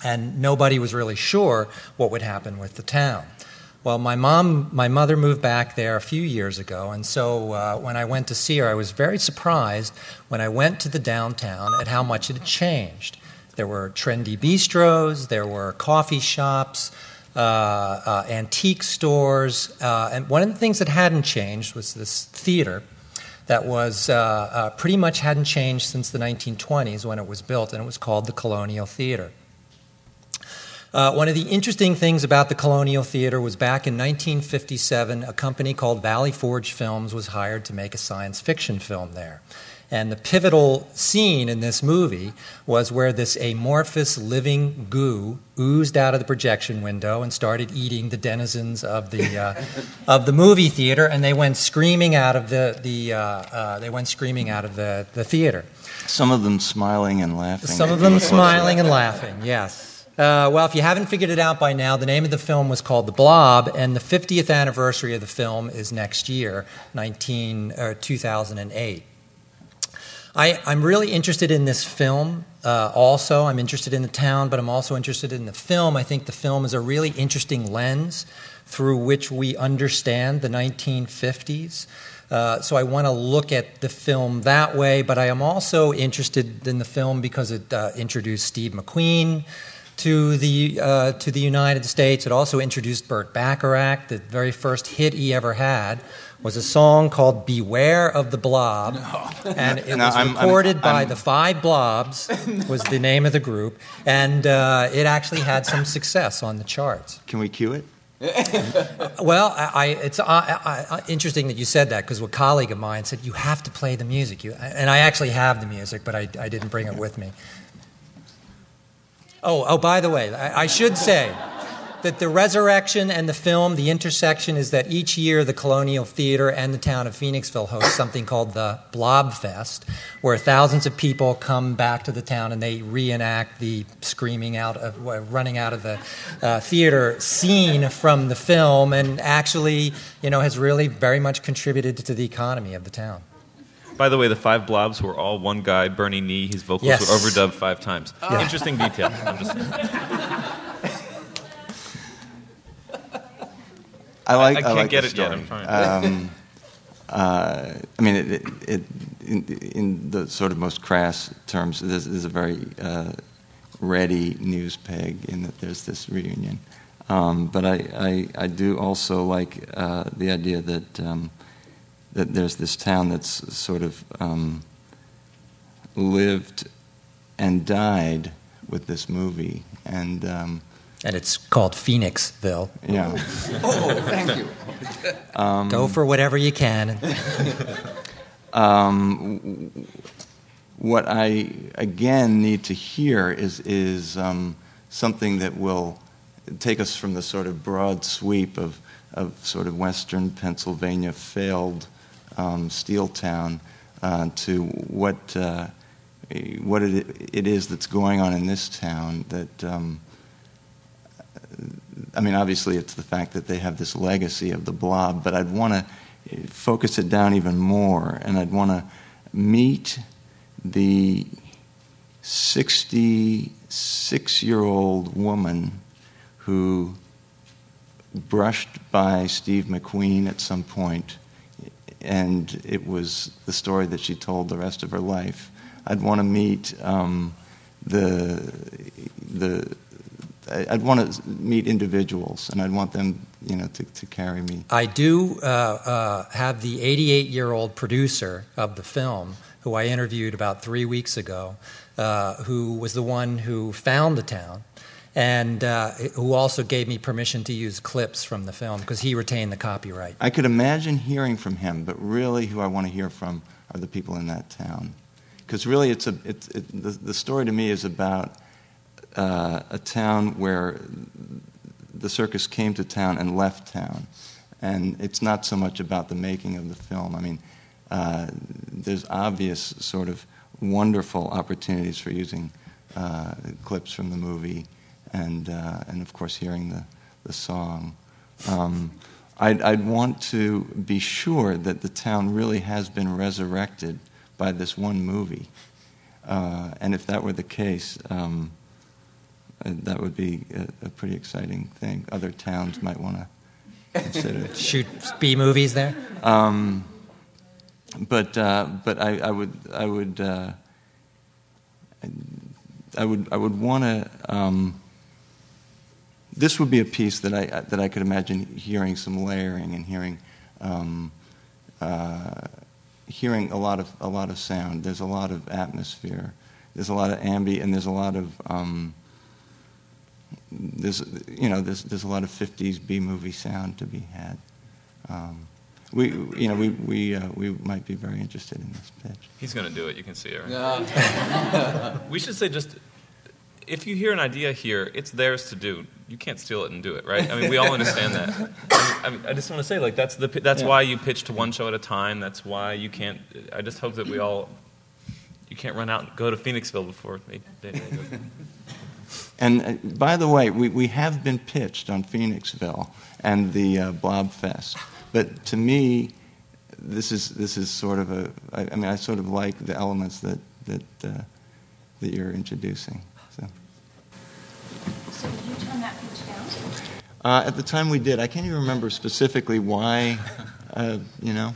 and nobody was really sure what would happen with the town. Well, my mom, my mother moved back there a few years ago, and so uh, when I went to see her, I was very surprised when I went to the downtown at how much it had changed. There were trendy bistros, there were coffee shops, uh, uh, antique stores, uh, and one of the things that hadn't changed was this theater that was uh, uh, pretty much hadn't changed since the 1920s when it was built, and it was called the Colonial Theater. Uh, one of the interesting things about the Colonial Theater was back in 1957, a company called Valley Forge Films was hired to make a science fiction film there. And the pivotal scene in this movie was where this amorphous living goo oozed out of the projection window and started eating the denizens of the uh, of the movie theater, and they went screaming out of the the uh, uh, they went screaming out of the, the theater. Some of them smiling and laughing. Some of them smiling and laughing. Yes. Uh, well, if you haven't figured it out by now, the name of the film was called The Blob, and the 50th anniversary of the film is next year, 19, uh, 2008. I, am really interested in this film uh, also. I'm interested in the town, but I'm also interested in the film. I think the film is a really interesting lens through which we understand the 1950s. Uh, so I want to look at the film that way, but I am also interested in the film because it uh, introduced Steve McQueen to the uh, to the United States. It also introduced Burt Bacharach, the very first hit he ever had was a song called Beware of the Blob. No. And it no, was I'm, recorded I'm, I'm, by the Five Blobs, was the name of the group. And uh, it actually had some success on the charts. Can we cue it? well, I, it's uh, I, interesting that you said that because a colleague of mine said you have to play the music. You, and I actually have the music, but I, I didn't bring it with me. Oh, oh, by the way, I, I should say that the resurrection and the film, the intersection is that each year the Colonial Theater and the town of Phoenixville host something called the Blob Fest, where thousands of people come back to the town and they reenact the screaming out of, running out of the uh, theater scene from the film, and actually, you know, has really very much contributed to the economy of the town. By the way, the five blobs were all one guy, Bernie Knee. His vocals yes. were overdubbed five times. Oh. Interesting detail. I like. I, I can't like get it story. yet. I'm trying. Um, uh, I mean, it, it, it, in, in, the sort of most crass terms, this is a very uh, ready news peg in that there's this reunion. Um, but I, I, I, do also like uh, the idea that um, that there's this town that's sort of um, lived and died with this movie, and um, and it's called Phoenixville. Yeah. oh, thank you. Um, Go for whatever you can. um, what I again need to hear is is um, something that will take us from the sort of broad sweep of of sort of Western Pennsylvania failed um, steel town uh, to what uh, what it, it is that's going on in this town that um, I mean, obviously, it's the fact that they have this legacy of the blob, but I'd want to focus it down even more, and I'd want to meet the 66 year old woman who brushed by Steve McQueen at some point, and it was the story that she told the rest of her life. I'd want to meet um, the, the I'd want to meet individuals, and I'd want them, you know, to, to carry me. I do uh, uh, have the 88 year old producer of the film, who I interviewed about three weeks ago, uh, who was the one who found the town. And uh, who also gave me permission to use clips from the film because he retained the copyright. I could imagine hearing from him, but really, who I want to hear from are the people in that town, because really, it's a it's it, the, the story to me is about uh, a town where the circus came to town and left town, and it's not so much about the making of the film. I mean, uh, there's obvious sort of wonderful opportunities for using uh, clips from the movie, and uh, and of course hearing the the song. Um, I'd, I'd want to be sure that the town really has been resurrected by this one movie. Uh, and if that were the case, um, that would be a, a pretty exciting thing. Other towns might want to consider. Shoot B movies there? Um, but uh, but I, I would I would uh, I would I would want to. Um, this would be a piece that I that I could imagine hearing some layering and hearing um, uh, hearing a lot of a lot of sound. There's a lot of atmosphere. There's a lot of ambient, and there's a lot of um, there's you know there's there's a lot of 50s B movie sound to be had. Um, we you know we we uh, we might be very interested in this pitch. He's going to do it. You can see it. Right? we should say just if you hear an idea here, it's theirs to do. You can't steal it and do it, right? I mean, we all understand that. I, mean, I, mean, I just want to say, like, that's the that's Yeah. why you pitch to one show at a time. That's why you can't. I just hope that we all. You can't run out and go to Phoenixville before they. they, they go. And uh, by the way, we, we have been pitched on Phoenixville and the uh, Blob Fest, but to me, this is this is sort of a. I, I mean, I sort of like the elements that that uh, that you're introducing. So. So did you turn that pitch down? Uh, at the time we did, I can't even remember specifically why. Uh, you know.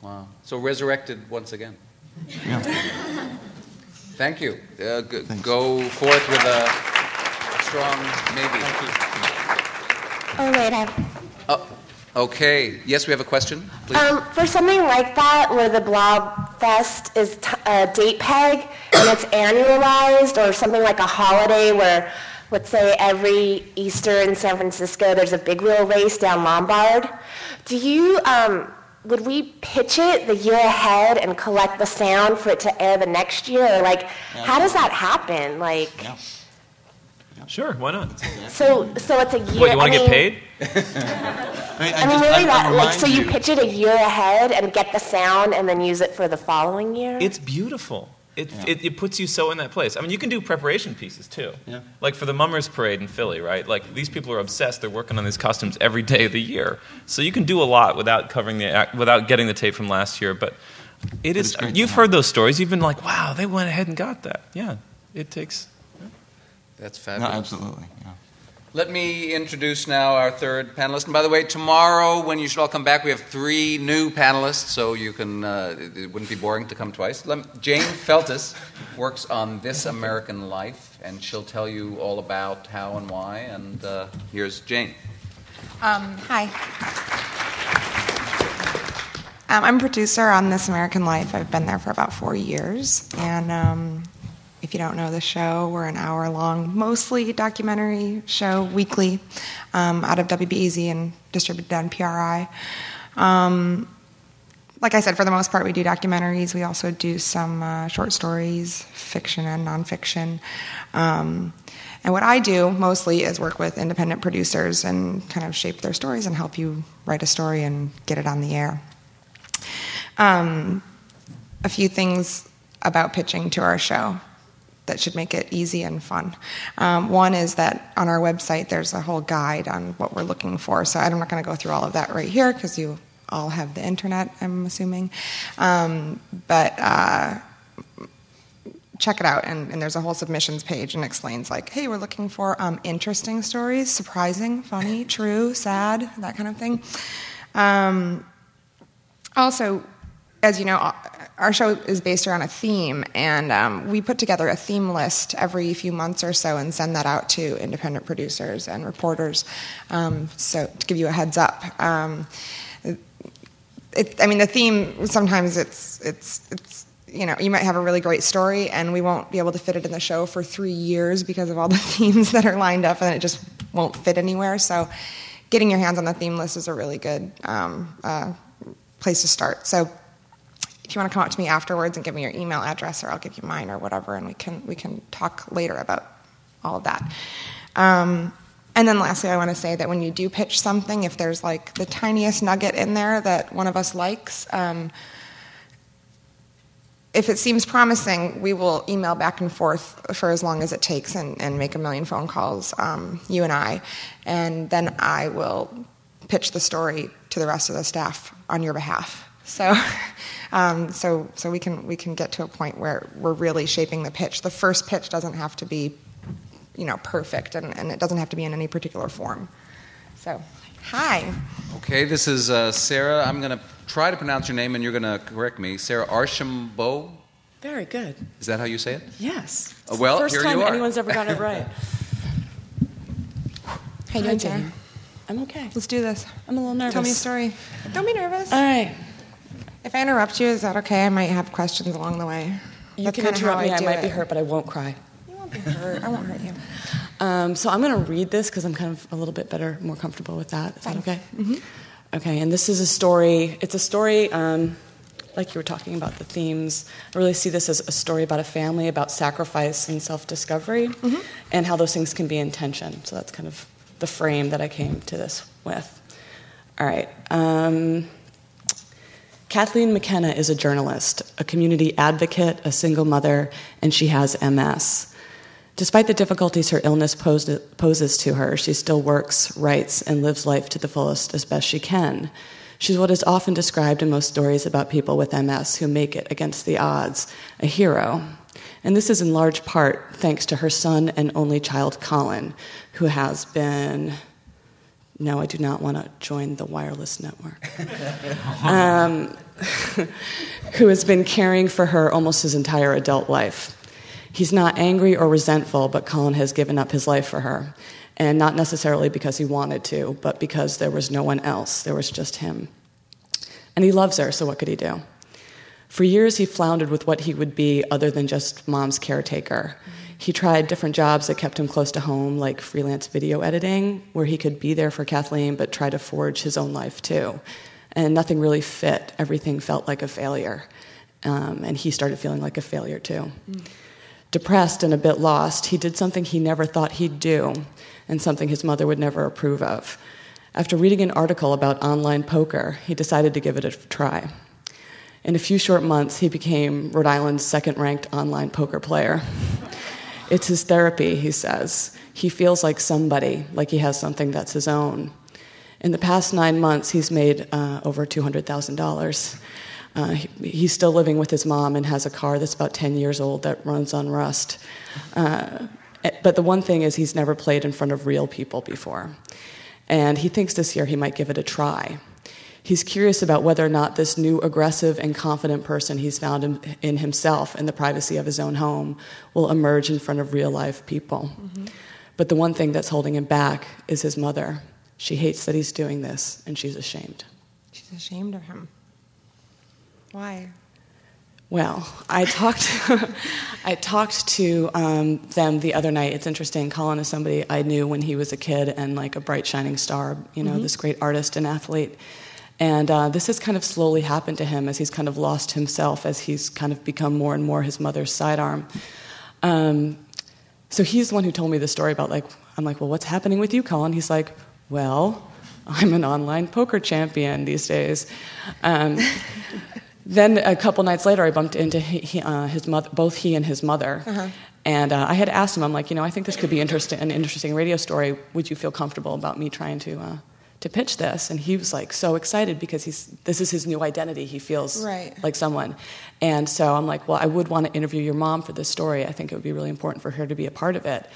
Wow. So resurrected once again. Yeah. Thank you. Uh, g- go forth with a strong maybe. Oh, wait, I have. Oh, okay. Yes, we have a question. Please. Um, for something like that, where the Blob Fest is t- a date peg and it's annualized, or something like a holiday where, let's say, every Easter in San Francisco there's a big wheel race down Lombard, do you, um, would we pitch it the year ahead and collect the sound for it to air the next year? Or like, how does that happen? Like, Sure, why not? so so it's a year. What, you want to get mean- paid? I mean, really, that, like, so you pitch it a year ahead and get the sound and then use it for the following year? It's beautiful. It, it, it puts you so in that place. I mean, you can do preparation pieces too. Yeah. Like for the Mummers Parade in Philly, right? Like these people are obsessed. They're working on these costumes every day of the year. So you can do a lot without covering the act, without getting the tape from last year. But it is. it's great You've heard those stories. You've been like, wow, they went ahead and got that. Yeah, it takes. That's fabulous. No, absolutely. Yeah. Let me introduce now our third panelist. And by the way, tomorrow, when you should all come back, we have three new panelists, so you can. Uh, it wouldn't be boring to come twice. Let, Jane Feltes works on This American Life, and she'll tell you all about how and why. And uh, here's Jane. Um, hi. Um, I'm producer on This American Life. I've been there for about four years. And um, if you don't know the show, we're an hour long, mostly documentary show weekly um, out of WBEZ and distributed on PRI. Um, like I said, for the most part, we do documentaries. We also do some uh, short stories, fiction and nonfiction. Um, and what I do mostly is work with independent producers and kind of shape their stories and help you write a story and get it on the air. Um, a few things about pitching to our show that should make it easy and fun. Um, one is that on our website there's a whole guide on what we're looking for. So I'm not going to go through all of that right here because you all have the internet, I'm assuming. Um, but uh, check it out, and, and there's a whole submissions page and explains like, hey, we're looking for um, interesting stories, surprising, funny, true, sad, that kind of thing. Um, also, as you know, our show is based around a theme, and um, we put together a theme list every few months or so and send that out to independent producers and reporters. Um, so to give you a heads up. Um, it, I mean, the theme sometimes it's it's it's you know you might have a really great story and we won't be able to fit it in the show for three years because of all the themes that are lined up and it just won't fit anywhere. So, getting your hands on the theme list is a really good um, uh, place to start. So, if you want to come up to me afterwards and give me your email address, or I'll give you mine or whatever, and we can we can talk later about all of that. Um, and then lastly, I want to say that when you do pitch something, if there's like the tiniest nugget in there that one of us likes, um, if it seems promising, we will email back and forth for as long as it takes and, and make a million phone calls, um, you and I. And then I will pitch the story to the rest of the staff on your behalf. So, um, so, so we can we can get to a point where we're really shaping the pitch. The first pitch doesn't have to be you know, perfect, and, and it doesn't have to be in any particular form. So, hi. Okay, this is uh, Sarah. I'm going to try to pronounce your name, and you're going to correct me. Sarah Archambault. Very good. Is that how you say it? Yes. Uh, well, first here time you are. anyone's ever got it right. How you doing, Sarah? I'm okay. Let's do this. I'm a little nervous. Tell me a story. Don't be nervous. All right. If I interrupt you, is that okay? I might have questions along the way. You That's can interrupt me. I do might be hurt, but I won't cry. You won't be hurt. I won't hurt you. Um, so I'm going to read this because I'm kind of a little bit better, more comfortable with that. Is that okay? Mm-hmm. Okay, and this is a story. It's a story, um, like you were talking about the themes. I really see this as a story about a family, about sacrifice and self discovery, Mm-hmm. and how those things can be in tension. So that's kind of the frame that I came to this with. All right. Um, Kathleen McKenna is a journalist, a community advocate, a single mother, and she has MS. Despite the difficulties her illness poses to her, she still works, writes, and lives life to the fullest as best she can. She's what is often described in most stories about people with MS who make it against the odds, a hero. And this is in large part thanks to her son and only child, Colin, who has been. No, I do not want to join the wireless network. um, who has been caring for her almost his entire adult life. He's not angry or resentful, but Colin has given up his life for her. And not necessarily because he wanted to, but because there was no one else. There was just him. And he loves her, so what could he do? For years, he floundered with what he would be other than just mom's caretaker. He tried different jobs that kept him close to home, like freelance video editing, where he could be there for Kathleen but try to forge his own life too. And nothing really fit. Everything felt like a failure. Um, and he started feeling like a failure too. Depressed and a bit lost, he did something he never thought he'd do, and something his mother would never approve of. After reading an article about online poker, he decided to give it a try. In a few short months, he became Rhode Island's second ranked online poker player. It's his therapy, he says. He feels like somebody, like he has something that's his own. In the past nine months, he's made uh, over $200,000. Uh, he, he's still living with his mom and has a car that's about 10 years old that runs on rust. Uh, but the one thing is, he's never played in front of real people before. And he thinks this year he might give it a try. He's curious about whether or not this new aggressive and confident person he's found in, in himself in the privacy of his own home will emerge in front of real life people. But the one thing that's holding him back is his mother. She hates that he's doing this, and she's ashamed. She's ashamed of him. Why? Well, I talked, I talked to um, them the other night. It's interesting. Colin is somebody I knew when he was a kid and like a bright shining star. You know, Mhm. this great artist and athlete. And uh, this has kind of slowly happened to him as he's kind of lost himself, as he's kind of become more and more his mother's sidearm. Um, so he's the one who told me the story about like I'm like, well, what's happening with you, Colin? He's like, well, I'm an online poker champion these days. Um, then a couple nights later, I bumped into he, uh, his mother, both he and his mother. Uh-huh. And uh, I had asked him, I'm like, you know, I think this could be interesting, an interesting radio story. Would you feel comfortable about me trying to uh, to pitch this? And he was like so excited because he's this is his new identity. He feels Right. like someone. And so I'm like, well, I would want to interview your mom for this story. I think it would be really important for her to be a part of it.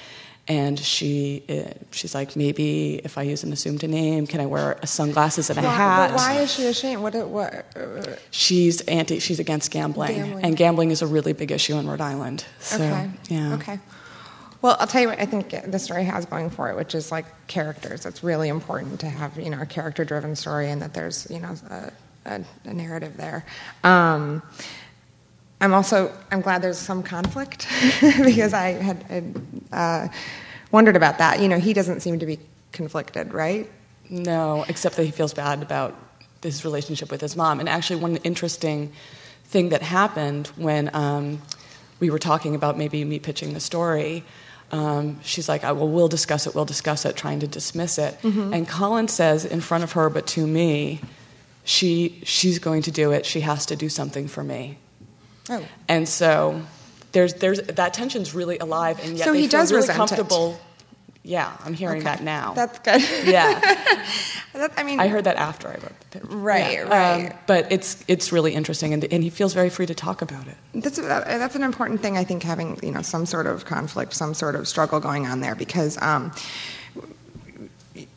And she, uh, she's like, maybe if I use an assumed name, can I wear sunglasses and a Why, hat? but why is she ashamed? What? what uh, She's anti. She's against gambling, Gambling. and gambling is a really big issue in Rhode Island. So, okay. yeah. Okay. Well, I'll tell you what I think the story has going for it, which is like characters. It's really important to have you know a character-driven story, and that there's you know a, a, a narrative there. Um, I'm also I'm glad there's some conflict because I had, uh, wondered about that. You know, he doesn't seem to be conflicted, right? No, except that he feels bad about his relationship with his mom. And actually, one interesting thing that happened when um, we were talking about maybe me pitching the story. Um, she's like, "I well, we'll discuss it. We'll discuss it," trying to dismiss it. Mhm. And Colin says in front of her, but to me, she she's going to do it. She has to do something for me. Oh. And so there's there's that tension's really alive, and yet So they he feel does really resent it. Yeah, I'm hearing Okay. that now. That's good. Yeah. That- I mean, I heard that after I wrote the pitch. Right, Yeah. right. Um, but it's it's really interesting, and, and he feels very free to talk about it. That's that's an important thing. I think having you know some sort of conflict, some sort of struggle going on there, because um,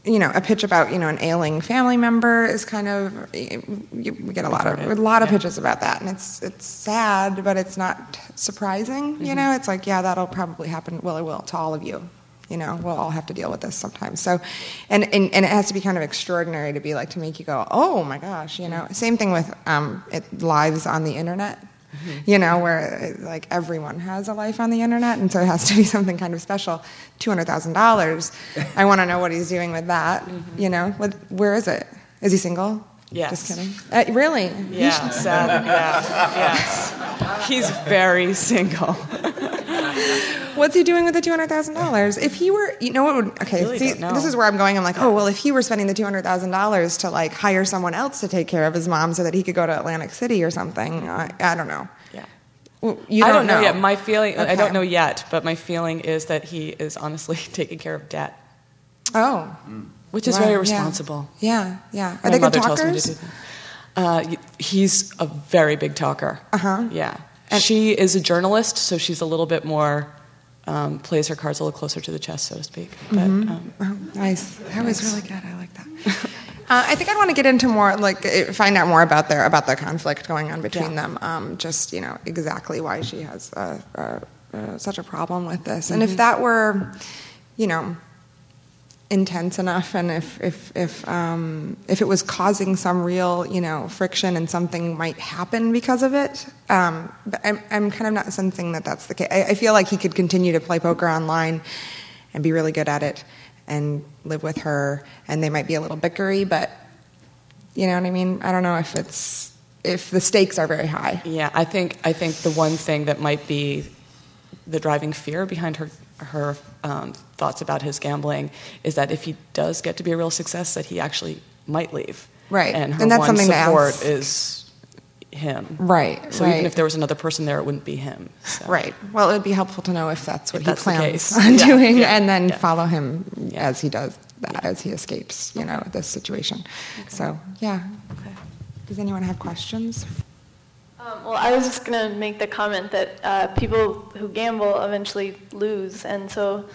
you know a pitch about you know an ailing family member is kind of you, we get a lot of a lot of pitches about that, and it's it's sad, but it's not surprising. You Mhm. know, it's like yeah, that'll probably happen. Well, it will to all of you. You know, we'll all have to deal with this sometimes. So, and, and and it has to be kind of extraordinary to be like to make you go, oh my gosh, you know. Mm-hmm. Same thing with um, it lives on the internet mm-hmm. you know, where like everyone has a life on the internet, and so it has to be something kind of special. Two hundred thousand dollars. I want to know what he's doing with that. Mm-hmm. You know, what, where is it? Is he single? Yes. Just kidding. Uh, really? Yeah, should- sad. Yeah, yes. He's very single. What's he doing with the two hundred thousand dollars? If he were, you know, what would okay? really see, this is where I'm going. I'm like, oh well, if he were spending the two hundred thousand dollars to like hire someone else to take care of his mom so that he could go to Atlantic City or something, I, I don't know. Yeah. Well, you I don't, don't know yet. My feeling, I don't know yet, but my feeling is that he is honestly taking care of debt, Oh, which is Wow, very responsible. Yeah, yeah. My Are they good mother tells me to talkers? Uh, he's a very big talker. Uh huh. Yeah. she is a journalist, so she's a little bit more, um, plays her cards a little closer to the chest, so to speak. But, Mhm. um, Oh, nice. That was really good. I like that. uh, I think I'd want to get into more, like, eh, find out more about their about the conflict going on between Yeah. them. Um, just you know exactly why she has uh, uh, uh, such a problem with this, and if Mhm. that were, you know, intense enough, and if if if um, if it was causing some real you know friction and something might happen because of it. Um, but I'm I'm kind of not sensing that that's the case. I, I feel like he could continue to play poker online and be really good at it and live with her, and they might be a little bickery, but you know what I mean. I don't know if it's if the stakes are very high. Yeah, I think I think the one thing that might be the driving fear behind her her um, thoughts about his gambling is that if he does get to be a real success, that he actually might leave. Right, and her and that's one something to support ask. is him. Right, So right. even if there was another person there, it wouldn't be him. So. Right. Well, it would be helpful to know if that's what If he that's plans on Yeah, doing, yeah, and then yeah. follow him as he does that, as he escapes, you know, this situation. So, yeah. Okay. Does anyone have questions? Well, I was just going to make the comment that uh, people who gamble eventually lose, and so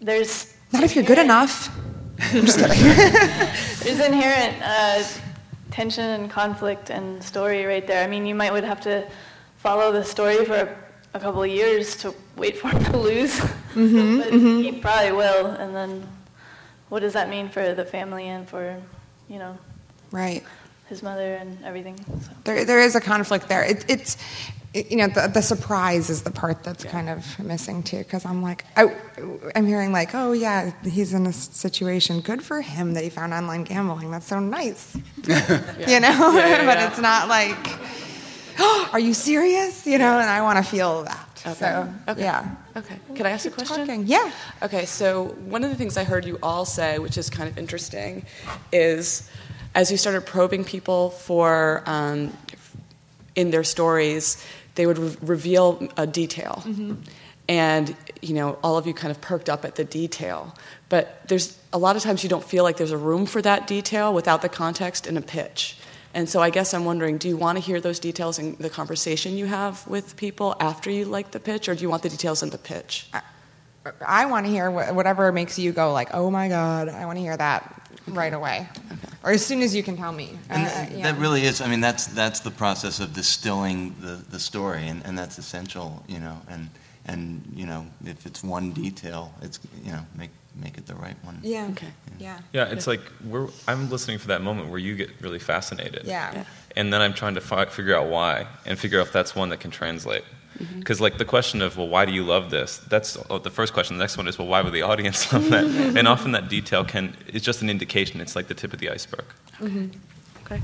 there's Not if you're good enough. I'm just kidding. there's inherent uh, tension and conflict and story right there. I mean, you might would have to follow the story for a, a couple of years to wait for him to lose, Mhm, but mhm. he probably will. And then, what does that mean for the family and for, you know, right. His mother and everything? So. There, there is a conflict there. It, it's, it, you know, the, the surprise is the part that's kind of missing too. Because I'm like, I, I'm hearing like, oh yeah, he's in a situation. Good for him that he found online gambling. That's so nice. You know, Yeah, yeah, but yeah. it's not like, oh, are you serious? You know, and I want to feel that. Okay. So Okay. yeah. Okay. Can I ask a question? talking. Yeah. Okay. So one of the things I heard you all say, which is kind of interesting, is as you started probing people for um, in their stories, they would re- reveal a detail. And you know, all of you kind of perked up at the detail, but there's a lot of times you don't feel like there's a room for that detail without the context in a pitch. And so I guess I'm wondering, do you want to hear those details in the conversation you have with people after you like the pitch, or do you want the details in the pitch? I want to hear wh- whatever makes you go like, oh my god, I want to hear that right away, or as soon as you can tell me. And Uh, th- yeah. that really is, I mean, that's, that's the process of distilling the, the story, and, and that's essential, you know, and, and, you know, if it's one detail, it's, you know, make, make it the right one. Yeah. Okay. Yeah. Yeah, it's like we're, I'm listening for that moment where you get really fascinated. Yeah. Yeah. And then I'm trying to fi- figure out why and figure out if that's one that can translate. Mm-hmm. Because, like, the question of, well, why do you love this? That's oh, the first question. The next one is, well, why would the audience love that? and often that detail can, is just an indication. It's like the tip of the iceberg. Mm-hmm. Okay.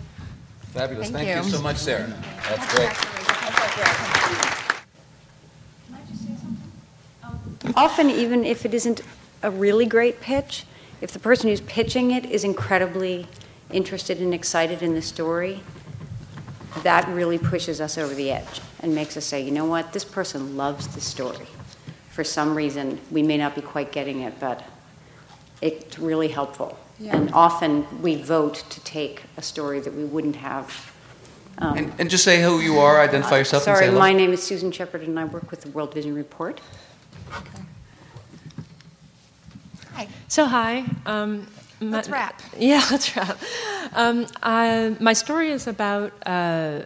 Fabulous. Thank Thank, you. you. so much, Sarah. That's great. Often, even if it isn't a really great pitch, if the person who's pitching it is incredibly interested and excited in the story, that really pushes us over the edge and makes us say, you know what, this person loves the story. For some reason, we may not be quite getting it, but it's really helpful. Yeah. And often we vote to take a story that we wouldn't have. um, And, and just say who you are, identify yourself, and Sorry, say my name is Susan Shepard, and I work with the World Vision Report. Hi. So hi. Um, my- Let's wrap. Yeah, let's wrap. Um, I, my story is about uh,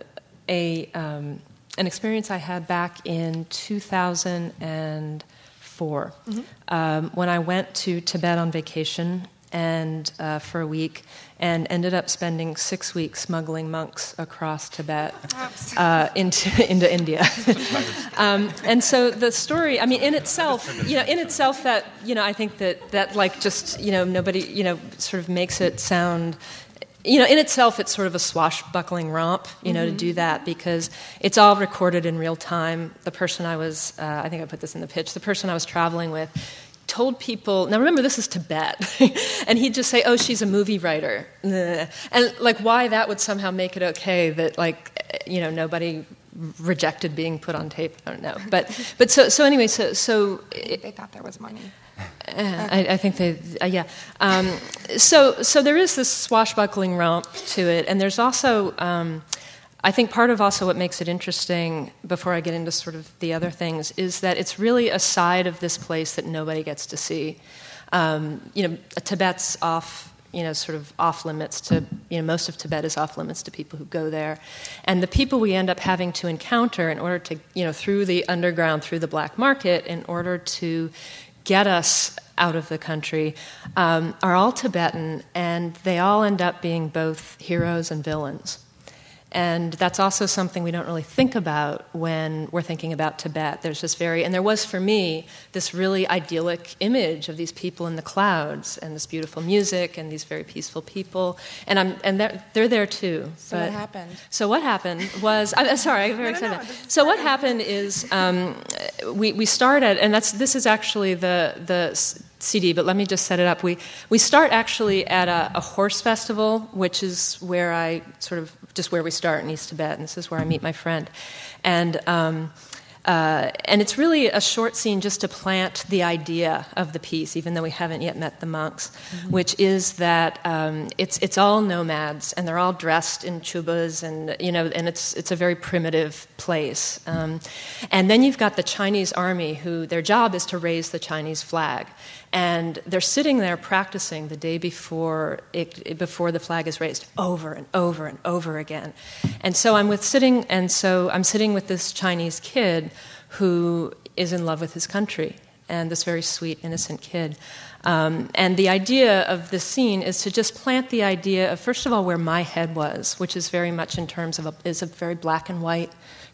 a um, an experience I had back in 2004 Mhm. um, when I went to Tibet on vacation and uh, for a week and ended up spending six weeks smuggling monks across Tibet uh, into into India. um, and so the story, I mean, in itself, you know, in itself, that you know, I think that that like just you know nobody you know sort of makes it sound. You know, in itself, it's sort of a swashbuckling romp, you know, Mhm. to do that because it's all recorded in real time. The person I was, uh, I think I put this in the pitch, the person I was traveling with told people, now remember, this is Tibet, and he'd just say, oh, she's a movie writer. And like, why that would somehow make it okay that, like, you know, nobody rejected being put on tape, I don't know. But, but so, so anyway, so, so they thought there was money. uh, I, I think they, uh, yeah. Um, so, so there is this swashbuckling romp to it, and there's also, um, I think, part of also what makes it interesting. Before I get into sort of the other things, is that it's really a side of this place that nobody gets to see. Um, you know, Tibet's off. You know, sort of off limits to, you know, most of Tibet is off limits to people who go there. And the people we end up having to encounter in order to, you know, through the underground, through the black market, in order to get us out of the country um, are all Tibetan, and they all end up being both heroes and villains. And that's also something we don't really think about when we're thinking about Tibet. There's this very, and there was for me, this really idyllic image of these people in the clouds and this beautiful music and these very peaceful people. And, I'm, and they're, they're there too. So what happened? So what happened was, I'm sorry, I'm very excited. So what happened is um, we, we started, and that's, this is actually the, the CD, but let me just set it up. We, we start actually at a, a horse festival, which is where I sort of, just where we start in East Tibet, and this is where I meet my friend. And, um, uh, and it's really a short scene just to plant the idea of the piece, even though we haven't yet met the monks, which is that um, it's, it's all nomads, and they're all dressed in chubas, and, you know, and it's, it's a very primitive place. Um, and then you've got the Chinese army, who their job is to raise the Chinese flag. And they're sitting there practicing the day before, it, before the flag is raised over and over and over again. And so I'm with sitting, and so I'm sitting with this Chinese kid who is in love with his country, and this very sweet, innocent kid. Um, and the idea of this scene is to just plant the idea of, first of all, where my head was, which is very much in terms of a, is a very black and white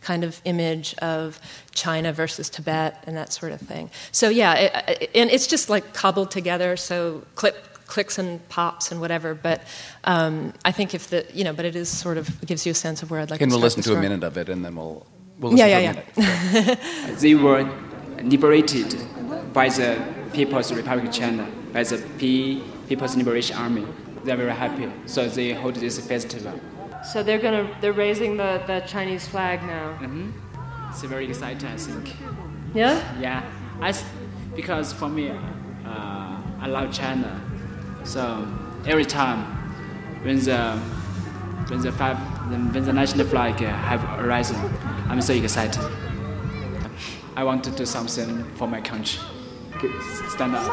kind of image of China versus Tibet and that sort of thing. So yeah, it, it, and it's just like cobbled together, so clip clicks and pops and whatever. But um, I think if the you know, but it is sort of gives you a sense of where I'd like. and to we'll listen to a minute of it, and then we'll. we'll listen Yeah, to yeah, a minute. they were liberated by the People's Republic of China, by the P People's Liberation Army. They're very happy, so they hold this festival. So they're gonna they're raising the, the Chinese flag now. hmm It's very exciting, I think. Yeah. Yeah, I s- because for me, uh, I love China, so every time when the when the five when the national flag uh, have arisen, I'm so excited. I want to do something for my country. stand up.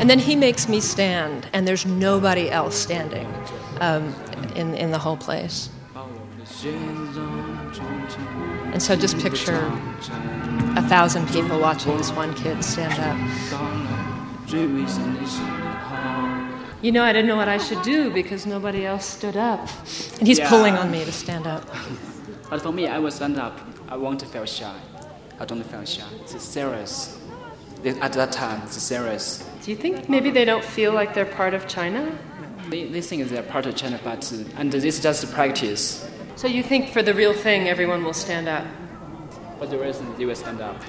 And then he makes me stand, and there's nobody else standing um, in, in the whole place. And so just picture a thousand people watching this one kid stand up. You know, I didn't know what I should do because nobody else stood up. And he's Yeah. pulling on me to stand up. But for me, I will stand up. I won't feel shy. I don't feel shy. It's serious. At that time, it's serious. Do you think maybe they don't feel like they're part of China? They, they think they're part of China, but and this is just practice. So you think for the real thing, everyone will stand up? But the reason they will stand up.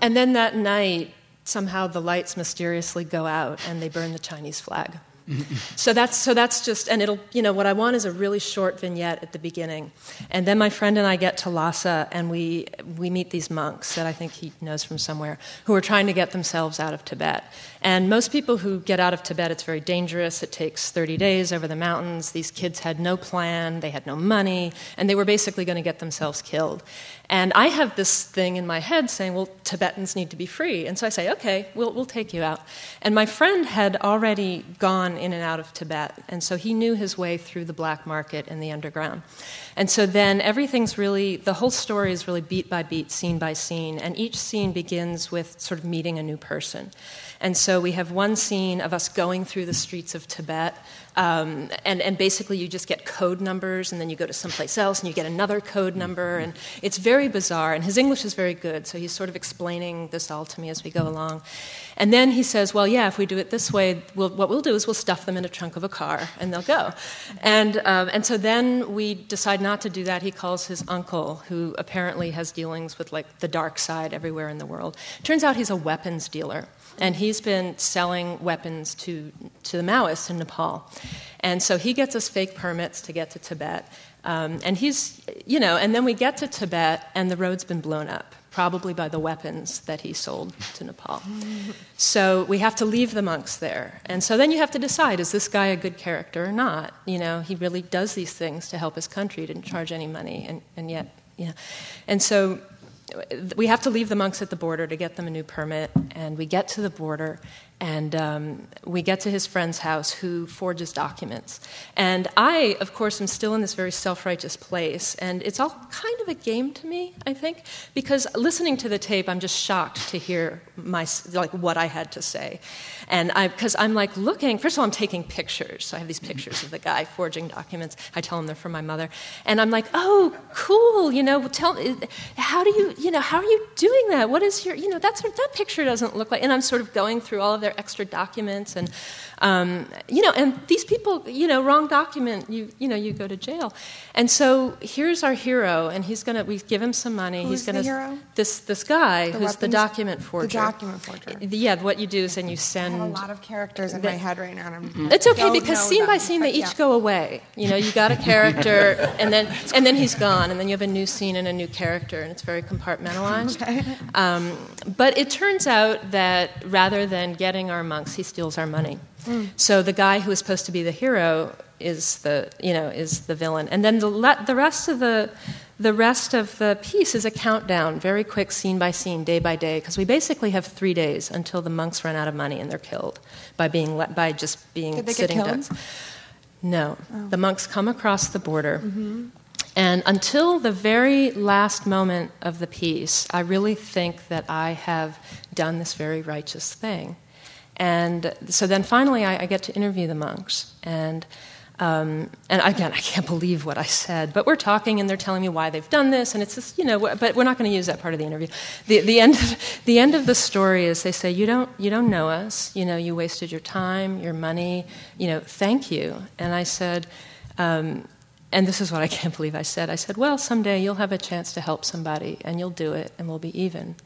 And then that night, somehow the lights mysteriously go out and they burn the Chinese flag. so that's so that's just and it'll you know what I want is a really short vignette at the beginning, and then my friend and I get to Lhasa and we we meet these monks that I think he knows from somewhere who are trying to get themselves out of Tibet. And most people who get out of Tibet, it's very dangerous. It takes 30 days over the mountains. These kids had no plan, they had no money, and they were basically going to get themselves killed. And I have this thing in my head saying, well, Tibetans need to be free. And so I say, okay, we'll, we'll take you out. And my friend had already gone in and out of Tibet, and so he knew his way through the black market and the underground. And so then everything's really, the whole story is really beat by beat, scene by scene, and each scene begins with sort of meeting a new person. And so we have one scene of us going through the streets of Tibet, um, and, and basically you just get code numbers, and then you go to someplace else and you get another code number, and it's very bizarre. And his English is very good, so he's sort of explaining this all to me as we go along. And then he says, Well, yeah, if we do it this way, we'll, what we'll do is we'll stuff them in a trunk of a car and they'll go. And, um, and so then we decide not to do that. He calls his uncle, who apparently has dealings with like the dark side everywhere in the world. Turns out he's a weapons dealer and he's been selling weapons to, to the Maoists in Nepal. And so he gets us fake permits to get to Tibet. Um, and he's, you know, and then we get to Tibet and the road's been blown up, probably by the weapons that he sold to Nepal. So we have to leave the monks there. And so then you have to decide is this guy a good character or not? You know, he really does these things to help his country, he didn't charge any money, and, and yet, yeah. And so we have to leave the monks at the border to get them a new permit, and we get to the border, and um, we get to his friend's house who forges documents. And I, of course, am still in this very self righteous place, and it's all kind of a game to me, I think, because listening to the tape, I'm just shocked to hear my, like, what I had to say. And I, because I'm like looking, first of all, I'm taking pictures. So I have these pictures of the guy forging documents. I tell him they're from my mother. And I'm like, oh, cool, you know, tell me, how do you, you know, how are you doing that? What is your, you know, that's, that picture doesn't look like, and I'm sort of going through all of their extra documents and, um, you know, and these people, you know, wrong document, you, you know, you go to jail. And so here's our hero, and he's gonna, we give him some money. Who's he's gonna, the hero? This, this guy The who's the document the document forger. Yeah, what you do is then you I send. have a lot of characters in the- my head right now. And I'm, It's okay because scene by scene they each yeah. go away. You know, you got a character and then and then he's gone, and then you have a new scene and a new character, and it's very compartmentalized. okay. Um, but it turns out that rather than getting our monks, he steals our money. Mm. So the guy who is supposed to be the hero is the you know is the villain, and then the le- the rest of the the rest of the piece is a countdown, very quick, scene by scene, day by day, because we basically have three days until the monks run out of money and they're killed by being let, by just being sitting ducks. No, Oh. the monks come across the border. Mhm. And until the very last moment of the piece, I really think that I have done this very righteous thing. And so then finally, I, I get to interview the monks. And, um, and again, I can't believe what I said, but we're talking and they're telling me why they've done this. And it's just, you know, but we're not going to use that part of the interview. The, the, end of, the end of the story is they say, you don't, you don't know us. You know, you wasted your time, your money. You know, thank you. And I said, um, and this is what I can't believe I said. I said, Well, someday you'll have a chance to help somebody and you'll do it and we'll be even.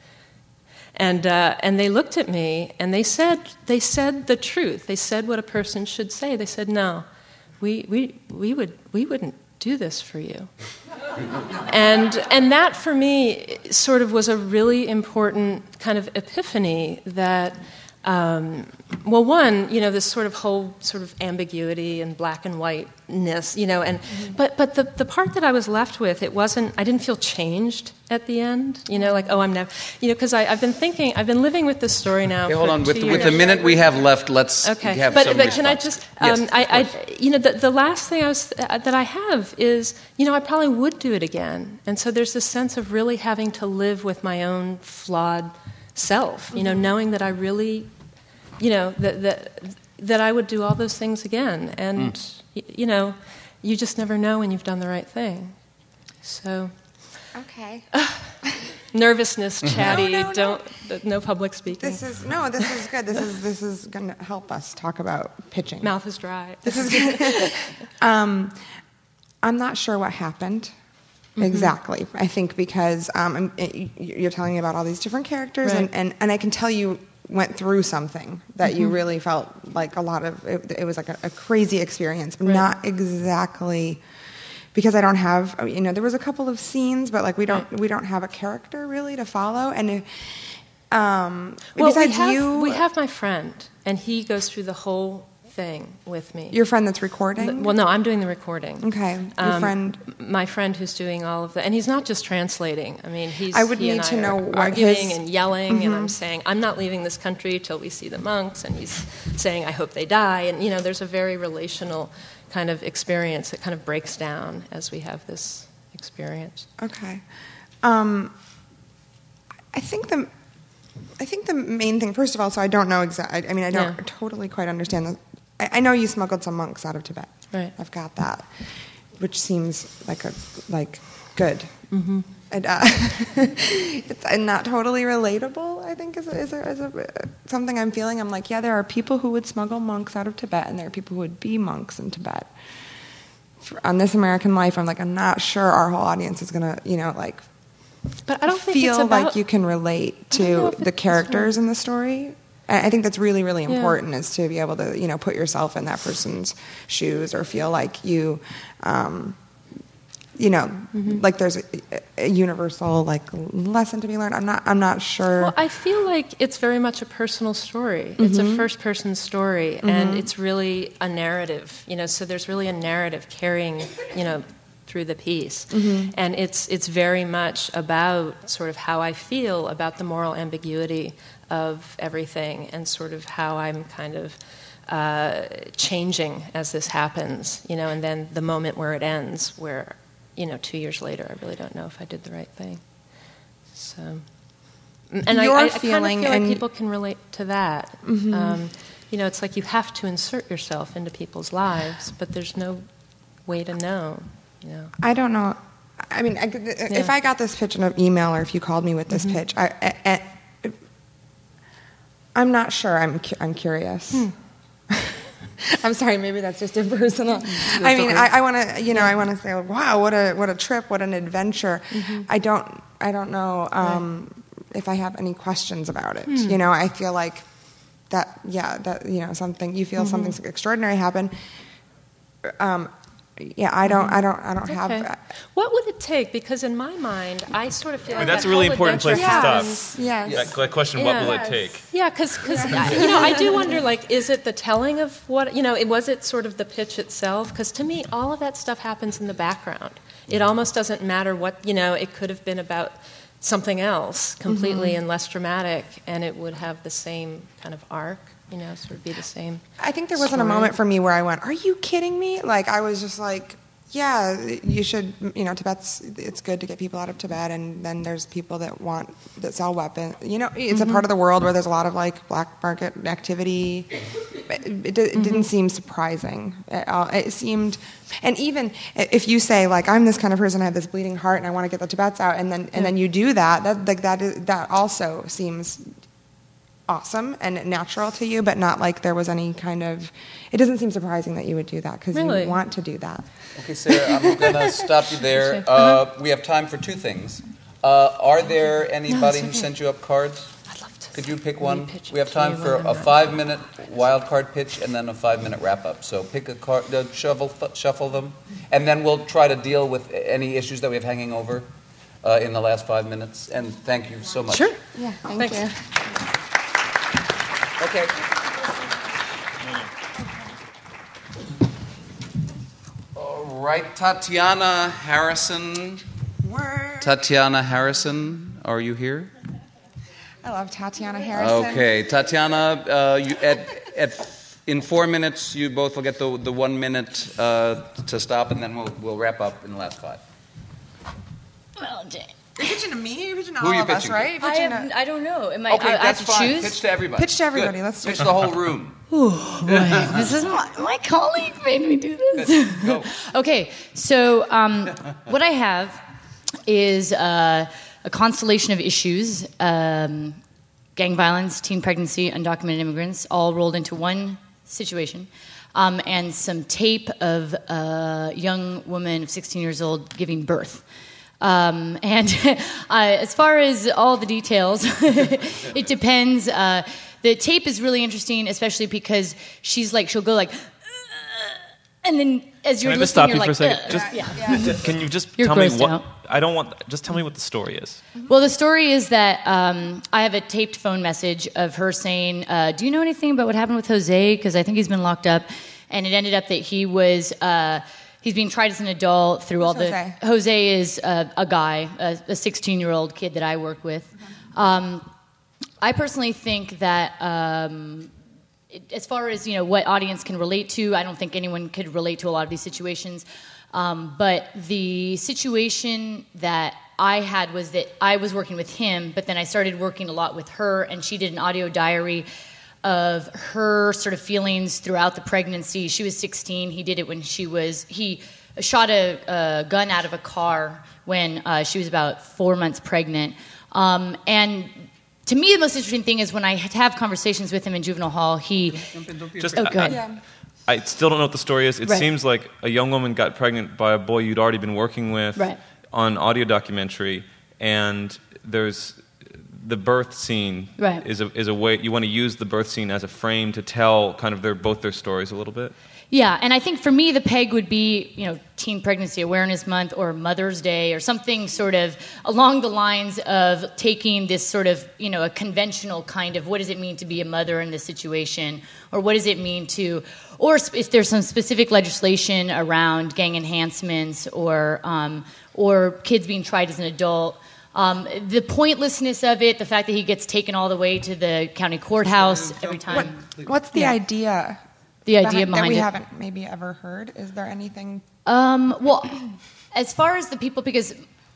And, uh, and they looked at me and they said, they said the truth. They said what a person should say. They said, No, we, we, we, would, we wouldn't do this for you. and, and that for me sort of was a really important kind of epiphany that um, well, one, you know, this sort of whole sort of ambiguity and black and white ness, you know, and but but the the part that I was left with, it wasn't. I didn't feel changed at the end, you know, like oh, I'm never, you know, because I've been thinking, I've been living with this story now. Okay, for hold on. With, two with the minute we have left, let's Okay, have but some but can I just? Um, of I, I, you know, the, the last thing I was uh, that I have is, you know, I probably would do it again, and so there's this sense of really having to live with my own flawed self, you know, Mm-hmm. Mhm. knowing that I really, you know, that that that I would do all those things again, and Mm. y- you know, you just never know when you've done the right thing. So Okay. nervousness, chatty, No, no, no. don't no public speaking. This is no. This is good. This is this is going to help us talk about pitching. Mouth is dry. This is good. um, I'm not sure what happened Mhm. exactly. I think because um, I'm- it- you're telling me about all these different characters, and, and, and I can tell you went through something that you Mhm. really felt like a lot of it, it was like a, a crazy experience, Right. not exactly because I don't have you know there was a couple of scenes, but like we don't we don't have a character really to follow, and if, um, Well, we besides have, you, we have my friend, and he goes through the whole thing with me. your friend that's recording. Well, no, I'm doing the recording. Okay, your Um, friend. my friend who's doing all of that. and he's not just translating. I mean, he's. I would he need to know arguing his- and yelling, and I'm Mhm. saying I'm not leaving this country till we see the monks, and he's saying I hope they die, and you know, there's a very relational kind of experience that kind of breaks down as we have this experience. Okay. Um, I think the I think the main thing, first of all, so I don't know exactly. I mean, I don't Yeah. totally quite understand. The, I, I know you smuggled some monks out of Tibet. Right. I've got that, which seems like a like good. Mm-hmm. And, uh, it's uh, not totally relatable. I think is a, is, a, is a, something I'm feeling. I'm like, yeah, there are people who would smuggle monks out of Tibet, and there are people who would be monks in Tibet. For, on this American Life, I'm like, I'm not sure our whole audience is gonna, you know, like But I don't think feel it's about, like you can relate I don't know to the characters in the story. I think that's really, really Yeah. important is to be able to, you know, put yourself in that person's shoes or feel like you, um, you know, Mm-hmm. like there's a, a universal like lesson to be learned. I'm not, I'm not sure. Well, I feel like it's very much a personal story. It's a Mhm. first person story, and Mhm. it's really a narrative, you know, so there's really a narrative carrying, you know, through the piece. Mhm. And it's, it's very much about sort of how I feel about the moral ambiguity of everything and sort of how I'm kind of uh, changing as this happens, you know, and then the moment where it ends, where, you know, two years later, I really don't know if I did the right thing. So, and I, Your I, I feeling kind of feel like people can relate to that. Mhm. Um, you know, it's like you have to insert yourself into people's lives, but there's no way to know. You know. I don't know. I mean, I, if Yeah. I got this pitch in an email or if you called me with this Mhm. pitch, I, I, I, I'm not sure. I'm, cu- I'm curious. Hmm. I'm sorry. Maybe that's just impersonal. I mean, okay. I, I want to, you know, I want to say, wow, what a what a trip, what an adventure. Mhm. I don't, I don't know um, if I have any questions about it. Hmm. You know, I feel like that, yeah, that you know, something you feel Mhm. something extraordinary happen. Um, yeah, I don't, I don't, I don't Okay. have. What would it take? Because in my mind, I sort of feel Wait, like that's that a really important place adventure to stop. happens- Yes. That, that question, what will it take? Yeah, because you know I do wonder like is it the telling of what you know it was it sort of the pitch itself because to me all of that stuff happens in the background. It almost doesn't matter what you know it could have been about something else completely Mhm. and less dramatic and it would have the same kind of arc you know sort of be the same. I think there wasn't a moment for me where I went, "Are you kidding me?" Like I was just like, "Yeah, you should." You know, Tibet's. It's good to get people out of Tibet, and then there's people that want that sell weapons. You know, it's Mhm. a part of the world where there's a lot of like black market activity. It, it, it Mm-hmm. didn't seem surprising. At all. It seemed, and even if you say like, "I'm this kind of person, I have this bleeding heart, and I want to get the Tibets out," and then and then you do that, that like that is, that also seems awesome and natural to you, but not like there was any kind of. It doesn't seem surprising that you would do that because Really? you want to do that. Okay, Sarah, I'm going to stop you there. Uh, Uh-huh. we have time for two things. Uh, are there anybody who okay. sent you up cards? I'd love to. Could you pick one? We have time for when a I'm not- five-minute wild card pitch and then a five-minute wrap-up. So pick a card, uh, shuffle, shuffle them, and then we'll try to deal with any issues that we have hanging over uh, in the last five minutes. And thank you so much. Sure. Yeah, thank Thanks. you. Okay. All right, Tatiana Harrison. Tatiana Harrison, are you here? I love Tatiana Harrison. Okay, Tatiana, uh, you, at, at, in four minutes, you both will get the, the one minute uh, to stop, and then we'll, we'll wrap up in the last five. Well, Jane. You're pitching to me? You're pitching to Who are all you of us, pitching to? right? You're I, pitching have, to- I don't know. Am I, Okay, I, I that's have to fine. choose? Pitch to everybody. Pitch to everybody. Good. Let's do Pitch it. the whole room. Oh boy, this is my, my colleague made me do this. okay, so um, what I have is uh, a constellation of issues: um, gang violence, teen pregnancy, undocumented immigrants, all rolled into one situation. Um, and some tape of a young woman of 16 years old giving birth. Um, and uh, as far as all the details, it depends. Uh, the tape is really interesting, especially because she's like, she'll go like, and then as you're I just listening, stop you're you like, for a second? Just, yeah. Can you just You're tell me what? out. I don't want. Just tell me what the story is. Well, the story is that um, I have a taped phone message of her saying, uh, "Do you know anything about what happened with Jose? Because I think he's been locked up." And it ended up that he was uh, he's being tried as an adult through all the. Jose? Jose is a, a guy, a 16 year old kid that I work with. Um, I personally think that. Um, as far as you know what audience can relate to i don't think anyone could relate to a lot of these situations um, but the situation that i had was that i was working with him but then i started working a lot with her and she did an audio diary of her sort of feelings throughout the pregnancy she was 16 he did it when she was he shot a, a gun out of a car when uh, she was about four months pregnant um, and to me, the most interesting thing is when I have conversations with him in juvenile hall, he. Just, oh, I- go ahead. I still don't know what the story is. It Right. seems like a young woman got pregnant by a boy you'd already been working with Right. on audio documentary, and there's the birth scene Right. is a is a way you want to use the birth scene as a frame to tell kind of their both their stories a little bit. Yeah, and I think for me, the peg would be, you know, Teen Pregnancy Awareness Month or Mother's Day or something sort of along the lines of taking this sort of, you know, a conventional kind of what does it mean to be a mother in this situation or what does it mean to, or if there's some specific legislation around gang enhancements or, um, or kids being tried as an adult. Um, the pointlessness of it, the fact that he gets taken all the way to the county courthouse every time. What's the Yeah. idea? The idea that behind we it. haven't maybe ever heard. Is there anything? Um, well, as far as the people, because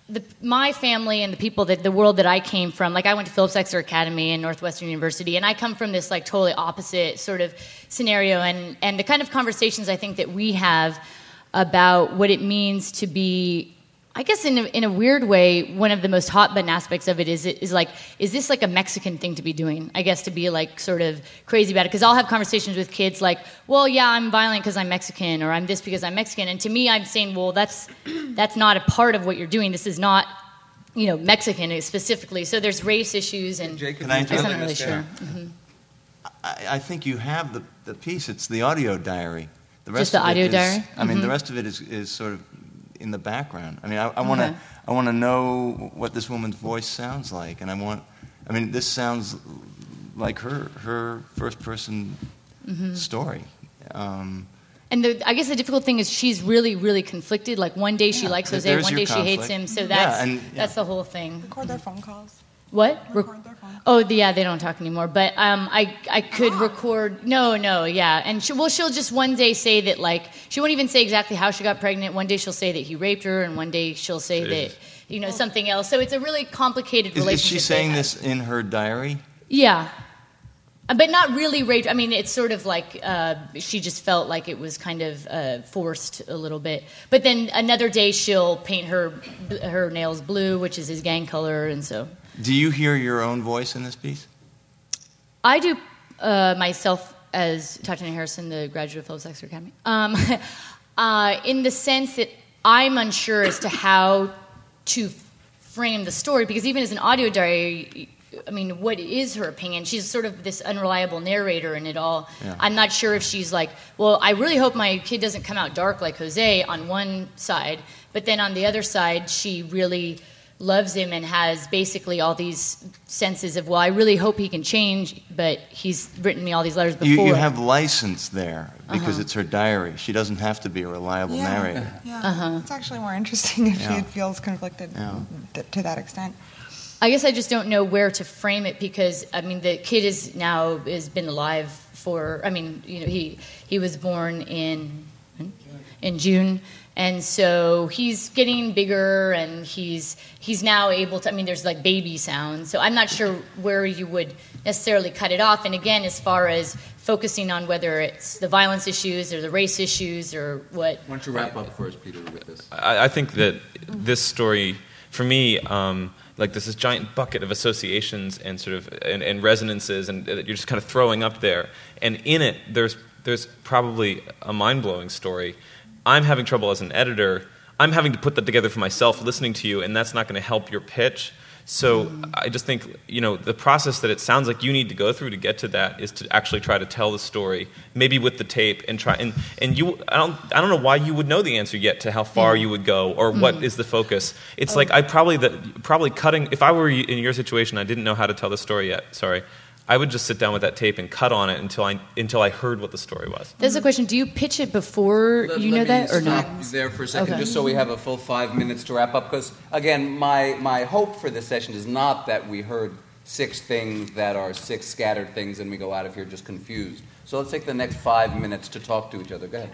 the, my family and the people that the world that I came from, like I went to Phillips Exeter Academy and Northwestern University, and I come from this like totally opposite sort of scenario, and and the kind of conversations I think that we have about what it means to be. I guess in a, in a weird way, one of the most hot button aspects of it is is like, is this like a Mexican thing to be doing? I guess to be like sort of crazy about it because I'll have conversations with kids like, well, yeah, I'm violent because I'm Mexican, or I'm this because I'm Mexican, and to me, I'm saying, well, that's that's not a part of what you're doing. This is not, you know, Mexican specifically. So there's race issues, and Can I I'm not in? really sure. Yeah. Mhm. I, I think you have the, the piece. It's the audio diary. The rest Just the of audio is- diary? I mean, the Mhm. rest of it is, is sort of in the background. I mean, I, I want to Okay. I want to know what this woman's voice sounds like, and I want. I mean, this sounds like her her first person Mhm. story. Um, And the, I guess the difficult thing is she's really, really conflicted. Like one day she Yeah, likes Jose, there's one your day she hates him. So Yeah, that's and- yeah. that's the whole thing. Record their phone calls. What? Rec- oh, the- yeah, they don't talk anymore. But um, I, I could Ah. record. No, no, yeah. And she, well, she'll just one day say that like she won't even say exactly how she got pregnant. One day she'll say that he raped her, and one day she'll say that you know something else. So it's a really complicated is, is she saying this in her diary? Yeah. Uh, But not really raped. I mean, it's sort of like uh, she just felt like it was kind of uh, forced a little bit. But then another day she'll paint her her nails blue, which is his gang color, and so Do you hear your own voice in this piece? I do uh, myself as Tatiana Harrison, the graduate of Phillips Exeter Academy, um, uh, in the sense that I'm unsure as to how to frame the story because even as an audio diary, I mean, what is her opinion? She's sort of this unreliable narrator in it all. Yeah. I'm not sure if she's like, well, I really hope my kid doesn't come out dark like Jose on one side, but then on the other side, she really loves him and has basically all these senses of, well, I really hope he can change, but he's written me all these letters before. You, you have license there because Uh-huh. it's her diary. She doesn't have to be a reliable Yeah. narrator. Yeah, Uh-huh. it's actually more interesting if Yeah. she feels conflicted Yeah. th- to that extent. I guess I just don't know where to frame it because I mean the kid is now has been alive for I mean you know he he was born in in June. And so he's getting bigger and he's he's now able to I mean there's like baby sounds. So I'm not sure where you would necessarily cut it off. And again as far as focusing on whether it's the violence issues or the race issues or what. Why don't you wrap up first, Peter, with this? I, I think that this story, for me, um, like there's this giant bucket of associations and sort of and, and resonances, and that you're just kind of throwing up there. And in it, there's there's probably a mind blowing story. I'm having trouble as an editor. I'm having to put that together for myself, listening to you, and that's not going to help your pitch. So I just think you know the process that it sounds like you need to go through to get to that is to actually try to tell the story, maybe with the tape, and try and and you I don't I don't know why you would know the answer yet to how far Yeah. you would go or what Mhm. is the focus. It's Oh. like I probably that probably cutting. If I were in your situation, I didn't know how to tell the story yet. Sorry, I would just sit down with that tape and cut on it until I until I heard what the story was. That's a question do you pitch it before Let- you let know me that or stop not you there for a second, Okay. just so we have a full five minutes to wrap up. Because again, my my hope for this session is not that we heard six things that are six scattered things and we go out of here just confused. So let's take the next five minutes to talk to each other. Go ahead.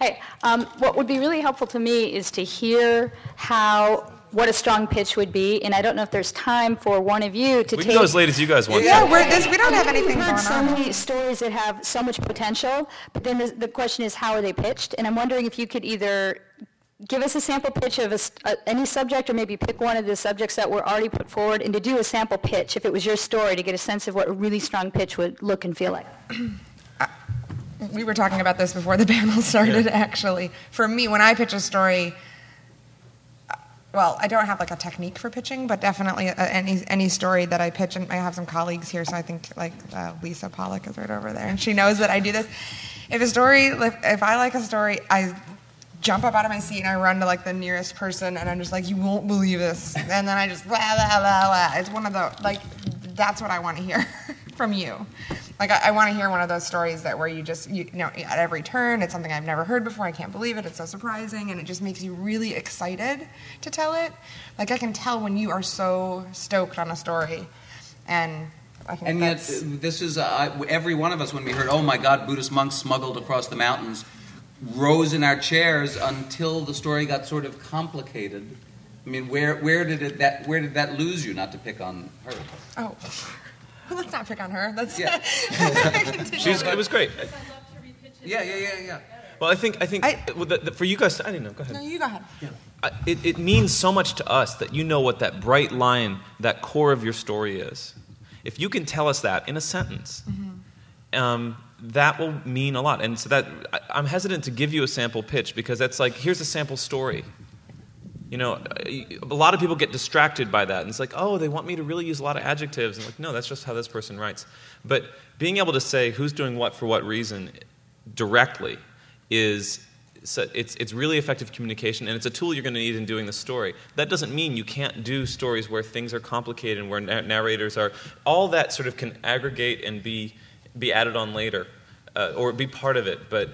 Hey, um, what would be really helpful to me is to hear how what a strong pitch would be, and I don't know if there's time for one of you to We take. can go as late as you guys want. Yeah, we're this. We don't have anything We've anything heard going so many stories that have so much potential, but then the, the question is how are they pitched? And I'm wondering if you could either give us a sample pitch of a, s- uh, any subject, or maybe pick one of the subjects that were already put forward, and to do a sample pitch if it was your story to get a sense of what a really strong pitch would look and feel like. we were talking about this before the panel started actually for me when i pitch a story uh, well i don't have like a technique for pitching but definitely uh, any any story that i pitch and i have some colleagues here so i think like uh, lisa pollak is right over there and she knows that i do this. If a story if, if i like a story i jump up out of my seat and i run to like the nearest person and i'm just like you won't believe this and then i just blah blah blah blah it's one of the like that's what i want to hear from you like I, I want to hear one of those stories that where you just you, you know at every turn it's something I've never heard before. I can't believe it. It's so surprising, and it just makes you really excited to tell it. Like I can tell when you are so stoked on a story, and I think And yet, this is uh, every one of us when we heard, "Oh my God, Buddhist monks smuggled across the mountains," rose in our chairs until the story got sort of complicated. I mean, where where did it that where did that lose you? Not to pick on her. oh. Let's not pick on her. Let's. Yeah. She's, it was great. Yeah, yeah, yeah, yeah. Well, I think I think well, the, the, for you guys, I didn't know. Go ahead. No, you go ahead. I- it, it means so much to us that you know what that bright line, that core of your story is. If you can tell us that in a sentence, um, that will mean a lot. And so that I, I'm hesitant to give you a sample pitch because that's like here's a sample story. You know, a lot of people get distracted by that, and it's like, oh, they want me to really use a lot of adjectives. And like, no, that's just how this person writes. But being able to say who's doing what for what reason directly is so it's it's really effective communication, and it's a tool you're going to need in doing the story. That doesn't mean you can't do stories where things are complicated and where na- narrators are. All that sort of can aggregate and be be added on later, uh, or be part of it. But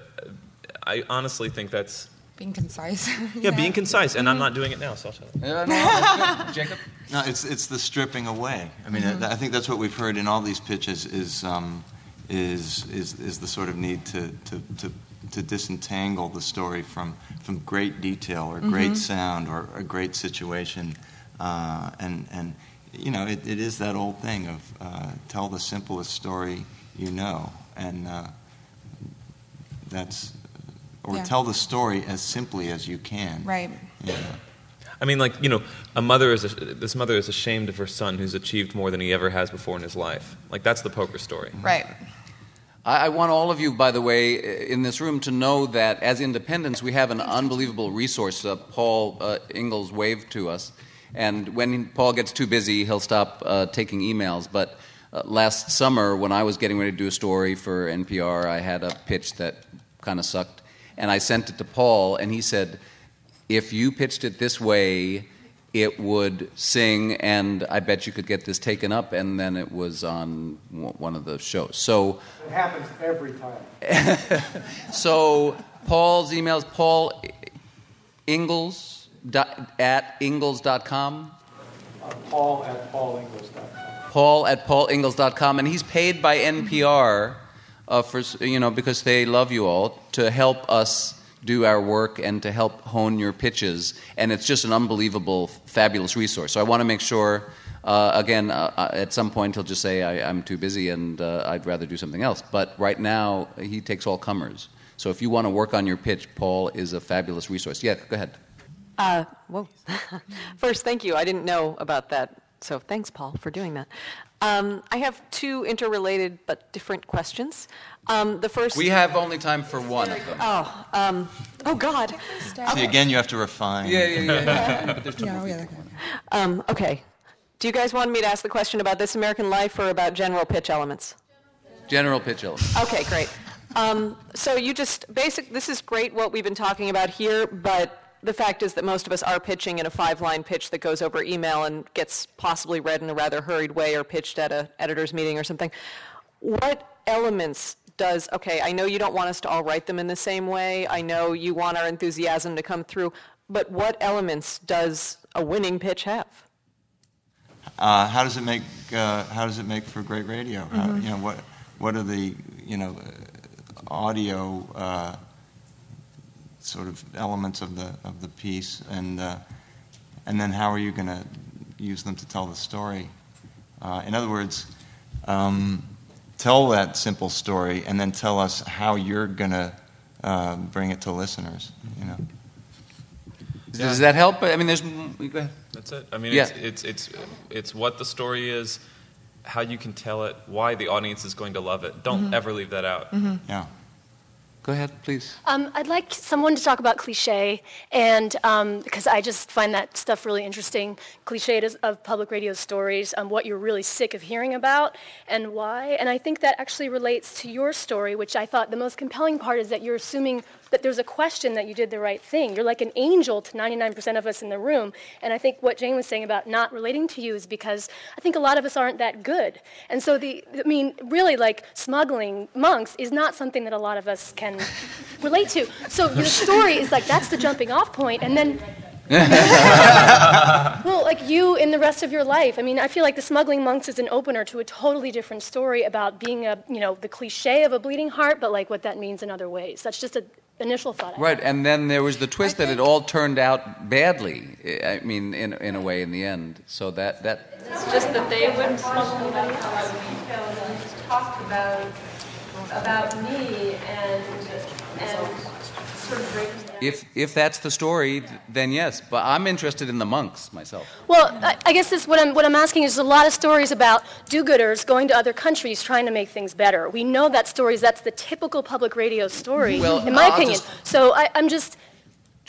I honestly think that's being concise. yeah, being concise, and I'm not doing it now, so I'll shut up. Yeah, no, good. Jacob. No, it's it's the stripping away. I mean, Mm-hmm. I, I think that's what we've heard in all these pitches is um, is is is the sort of need to to. to to disentangle the story from, from great detail or great Mhm. sound or a great situation, uh, and and you know it, it is that old thing of uh, tell the simplest story you know, and uh, that's or Yeah. tell the story as simply as you can. Right. Yeah. I mean, like you know, a mother is this mother is ashamed of her son who's achieved more than he ever has before in his life. Like that's the poker story. Right. I, I want all of you, by the way, in this room to know that as independents, we have an unbelievable resource. Uh, Paul uh, Ingalls waved to us. And when Paul gets too busy, he'll stop uh, taking emails. But uh, last summer, when I was getting ready to do a story for NPR, I had a pitch that kind of sucked. And I sent it to Paul, and he said, if you pitched it this way, it would sing, and I bet you could get this taken up, and then it was on one of the shows. So, It happens every time. so Paul's email is Paul Ingalls dot, at ingalls.com. Uh, Paul at paulingles.com. Paul at paulingalls.com, and he's paid by NPR uh, for you know because they love you all to help us do our work and to help hone your pitches, and it's just an unbelievable, fabulous resource. So I want to make sure. Uh, again, uh, uh, at some point he'll just say I, I'm too busy and uh, I'd rather do something else. But right now he takes all comers. So if you want to work on your pitch, Paul is a fabulous resource. Yeah, go ahead. Uh. First, thank you. I didn't know about that. So thanks, Paul, for doing that. Um, I have two interrelated but different questions. Um, the first. We have only time for one of them. Oh, um, oh God. See, again, you have to refine. Yeah, yeah, yeah. But there's two Yeah, more oh, yeah, people. Um, okay. Do you guys want me to ask the question about This American Life or about general pitch elements? General pitch elements. Okay, great. Um, so you just basic. This is great what we've been talking about here, but the fact is that most of us are pitching in a five-line pitch that goes over email and gets possibly read in a rather hurried way or pitched at a editor's meeting or something. What elements does? Okay, I know you don't want us to all write them in the same way. I know you want our enthusiasm to come through, but what elements does a winning pitch have? Uh, how does it make uh, How does it make for great radio? How, Mhm. you know what What are the you know uh, audio uh, sort of elements of the of the piece, and uh, and then how are you going to use them to tell the story? Uh, in other words, um, tell that simple story, and then tell us how you're going to uh, bring it to listeners. You know. Does that help? I mean, there's. Go ahead. That's it. I mean, Yeah. it's, it's it's it's what the story is, how you can tell it, why the audience is going to love it. Don't Mhm. ever leave that out. Yeah. Go ahead, please. Um, I'd like someone to talk about cliche, and um, because I just find that stuff really interesting. Cliche of public radio stories, um, what you're really sick of hearing about, and why. And I think that actually relates to your story, which I thought the most compelling part is that you're assuming that there's a question that you did the right thing. You're like an angel to 99% of us in the room. And I think what Jane was saying about not relating to you is because I think a lot of us aren't that good. And so the, I mean, really, like smuggling monks is not something that a lot of us can relate to. So your story is like that's the jumping off point, and then. well, like you in the rest of your life. I mean, I feel like the smuggling monks is an opener to a totally different story about being a, you know, the cliche of a bleeding heart, but like what that means in other ways. That's just an initial thought. I Right, and then there was the twist that it all turned out badly. I mean, in in a way, in the end. So that that It's just that they wouldn't smuggle anybody talked about about me and and sort of breaking down. If if that's the story, then yes. But I'm interested in the monks myself. Well, I, I guess this, what, I'm, what I'm asking is a lot of stories about do-gooders going to other countries trying to make things better. We know that stories, that's the typical public radio story, Well, in my I'll opinion. just- So I, I'm just,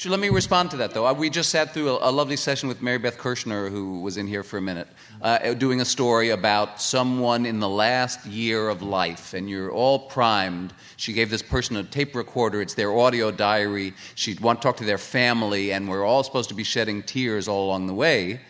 let me respond to that, though. We just sat through a, a lovely session with Mary Beth Kirshner, who was in here for a minute, uh, doing a story about someone in the last year of life, and you're all primed. She gave this person a tape recorder, it's their audio diary. She'd want to talk to their family, and we're all supposed to be shedding tears all along the way.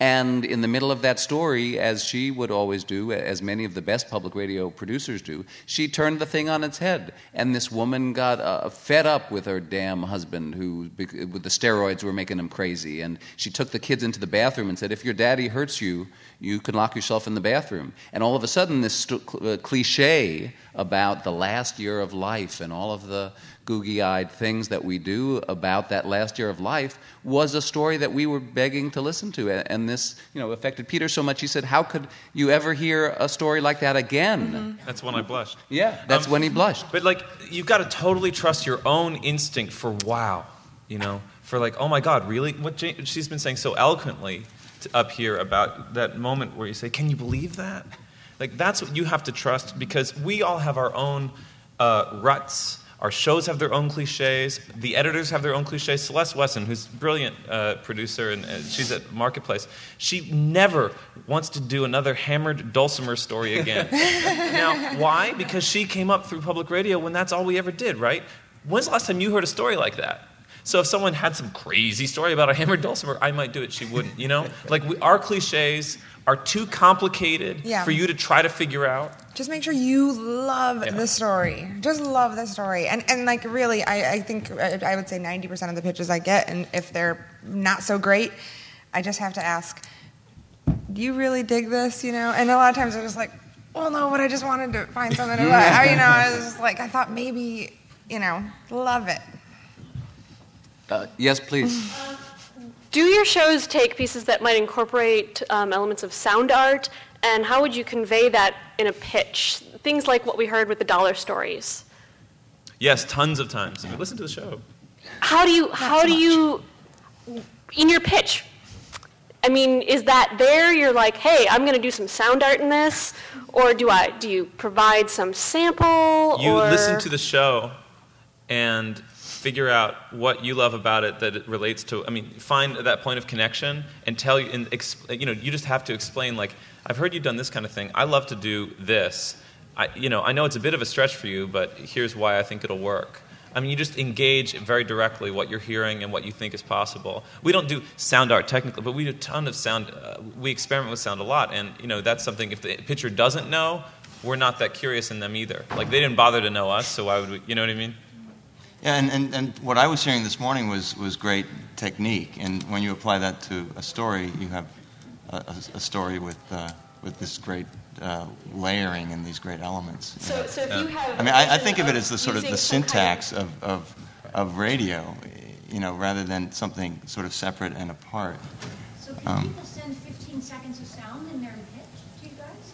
And in the middle of that story, as she would always do, as many of the best public radio producers do, she turned the thing on its head. And this woman got uh, fed up with her damn husband, who, with the steroids, were making him crazy. And she took the kids into the bathroom and said, If your daddy hurts you, you can lock yourself in the bathroom. And all of a sudden, this st- cl- uh, cliche about the last year of life and all of the googie eyed things that we do about that last year of life was a story that we were begging to listen to. And this, you know, affected Peter so much. He said, How could you ever hear a story like that again? That's when I blushed. Yeah, that's when he blushed. But like, you've got to totally trust your own instinct for wow, you know, for like, oh my God, really? What Jane, she's been saying so eloquently to, up here about that moment where you say, can you believe that? Like, that's what you have to trust because we all have our own uh, ruts. Our shows have their own cliches. The editors have their own cliches. Celeste Wesson, who's a brilliant uh, producer and uh, she's at Marketplace, she never wants to do another hammered dulcimer story again. now, why? Because she came up through public radio when that's all we ever did, right? When's the last time you heard a story like that? So if someone had some crazy story about a hammered dulcimer, I might do it. She wouldn't. You know, like we, our cliches are too complicated Yeah. for you to try to figure out. Just make sure you love the story. Just love the story. And and like really, I, I think I, I would say 90% of the pitches I get, and if they're not so great, I just have to ask, do you really dig this? You know? And a lot of times they're just like, well, no, but I just wanted to find something to like. I, you know, I was just like, I thought maybe, you know, love it. Uh, yes, please. Do your shows take pieces that might incorporate um, elements of sound art, and how would you convey that in a pitch? Things like what we heard with the dollar stories. Yes, tons of times. I mean, listen to the show. How do you how do you in your pitch? I mean, is that there? You're like, hey, I'm going to do some sound art in this, or do I? Do you provide some sample? You or listen to the show and figure out what you love about it that it relates to. I mean, find that point of connection and tell you. And exp- you know, you just have to explain. Like, I've heard you've done this kind of thing. I love to do this. I, you know, I know it's a bit of a stretch for you, but here's why I think it'll work. I mean, you just engage very directly what you're hearing and what you think is possible. We don't do sound art technically, but we do a ton of sound. Uh, we experiment with sound a lot, and you know that's something. If the pitcher doesn't know, we're not that curious in them either. Like they didn't bother to know us, so why would we? You know what I mean? Yeah, and, and, and what I was hearing this morning was, was great technique. And when you apply that to a story, you have a, a, a story with, uh, with this great uh, layering and these great elements. So- so if you have I mean, I, vision think of it as the sort of the using some kind of- syntax of, of, of radio, you know, rather than something sort of separate and apart. So can Um, people send 15 seconds of sound in their pitch to you guys?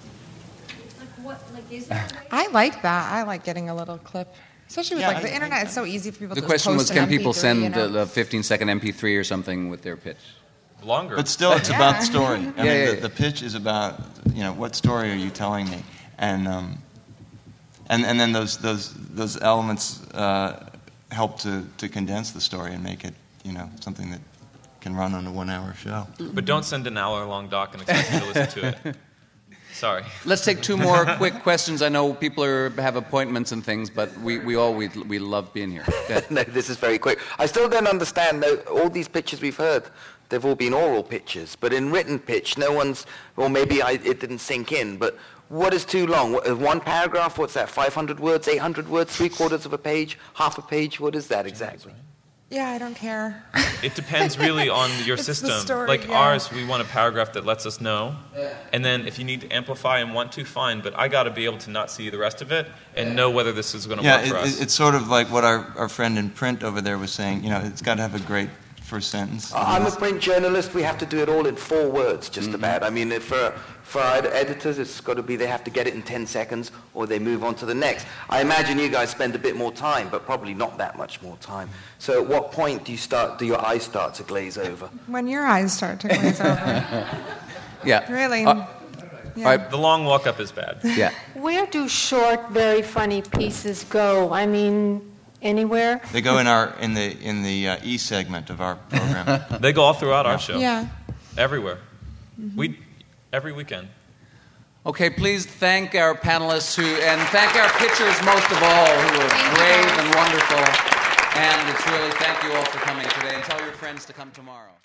Like what, like is there a way? I like that. I like getting a little clip. Especially with Yeah, like the I- internet, it's so easy for people The to it. The question just was, can people MP3, send you know? the, the 15 second MP3 or something with their pitch? Longer. But still, it's about the story. I Yeah, mean, yeah, the, the pitch is about, you know, what story are you telling me? And, um, and, and then those, those, those elements uh, help to, to condense the story and make it, you know, something that can run on a one hour show. But don't send an hour-long doc and expect me to listen to it. Sorry. Let's take two more quick questions. I know people are, have appointments and things, but we, we all we, we love being here. No, this is very quick. I still don't understand, though, all these pictures we've heard, they've all been oral pitches, but in written pitch, no one's, Well, maybe I, it didn't sink in, but what is too long? What- uh, One paragraph, what's that, 500 words, 800 words, three quarters of a page, half a page? What is that exactly? Yeah, I don't care. It depends really on your It's the system. story, like yeah. ours, we want a paragraph that lets us know. And then if you need to amplify and want to, fine. But I got to be able to not see the rest of it and know whether this is going to Yeah, work it, for us. it- it's sort of like what our, our friend in print over there was saying. You know, it's got to have a great first sentence. I'm a print journalist. We have to do it all in four words, just about. I mean, for for our editors, it's got to be they have to get it in 10 seconds, or they move on to the next. I imagine you guys spend a bit more time, but probably not that much more time. So, at what point do you start? Do your eyes start to glaze over? When your eyes start to glaze over. Yeah. Really? Uh, yeah. The long walk up is bad. Yeah. Where do short, very funny pieces go? I mean, anywhere? They go in our in the in the uh, E segment of our program. they go all throughout our show. Yeah. Everywhere. We every weekend. Okay, please thank our panelists who, and thank our pitchers most of all, who are brave and wonderful. And it's really thank you all for coming today, and tell your friends to come tomorrow.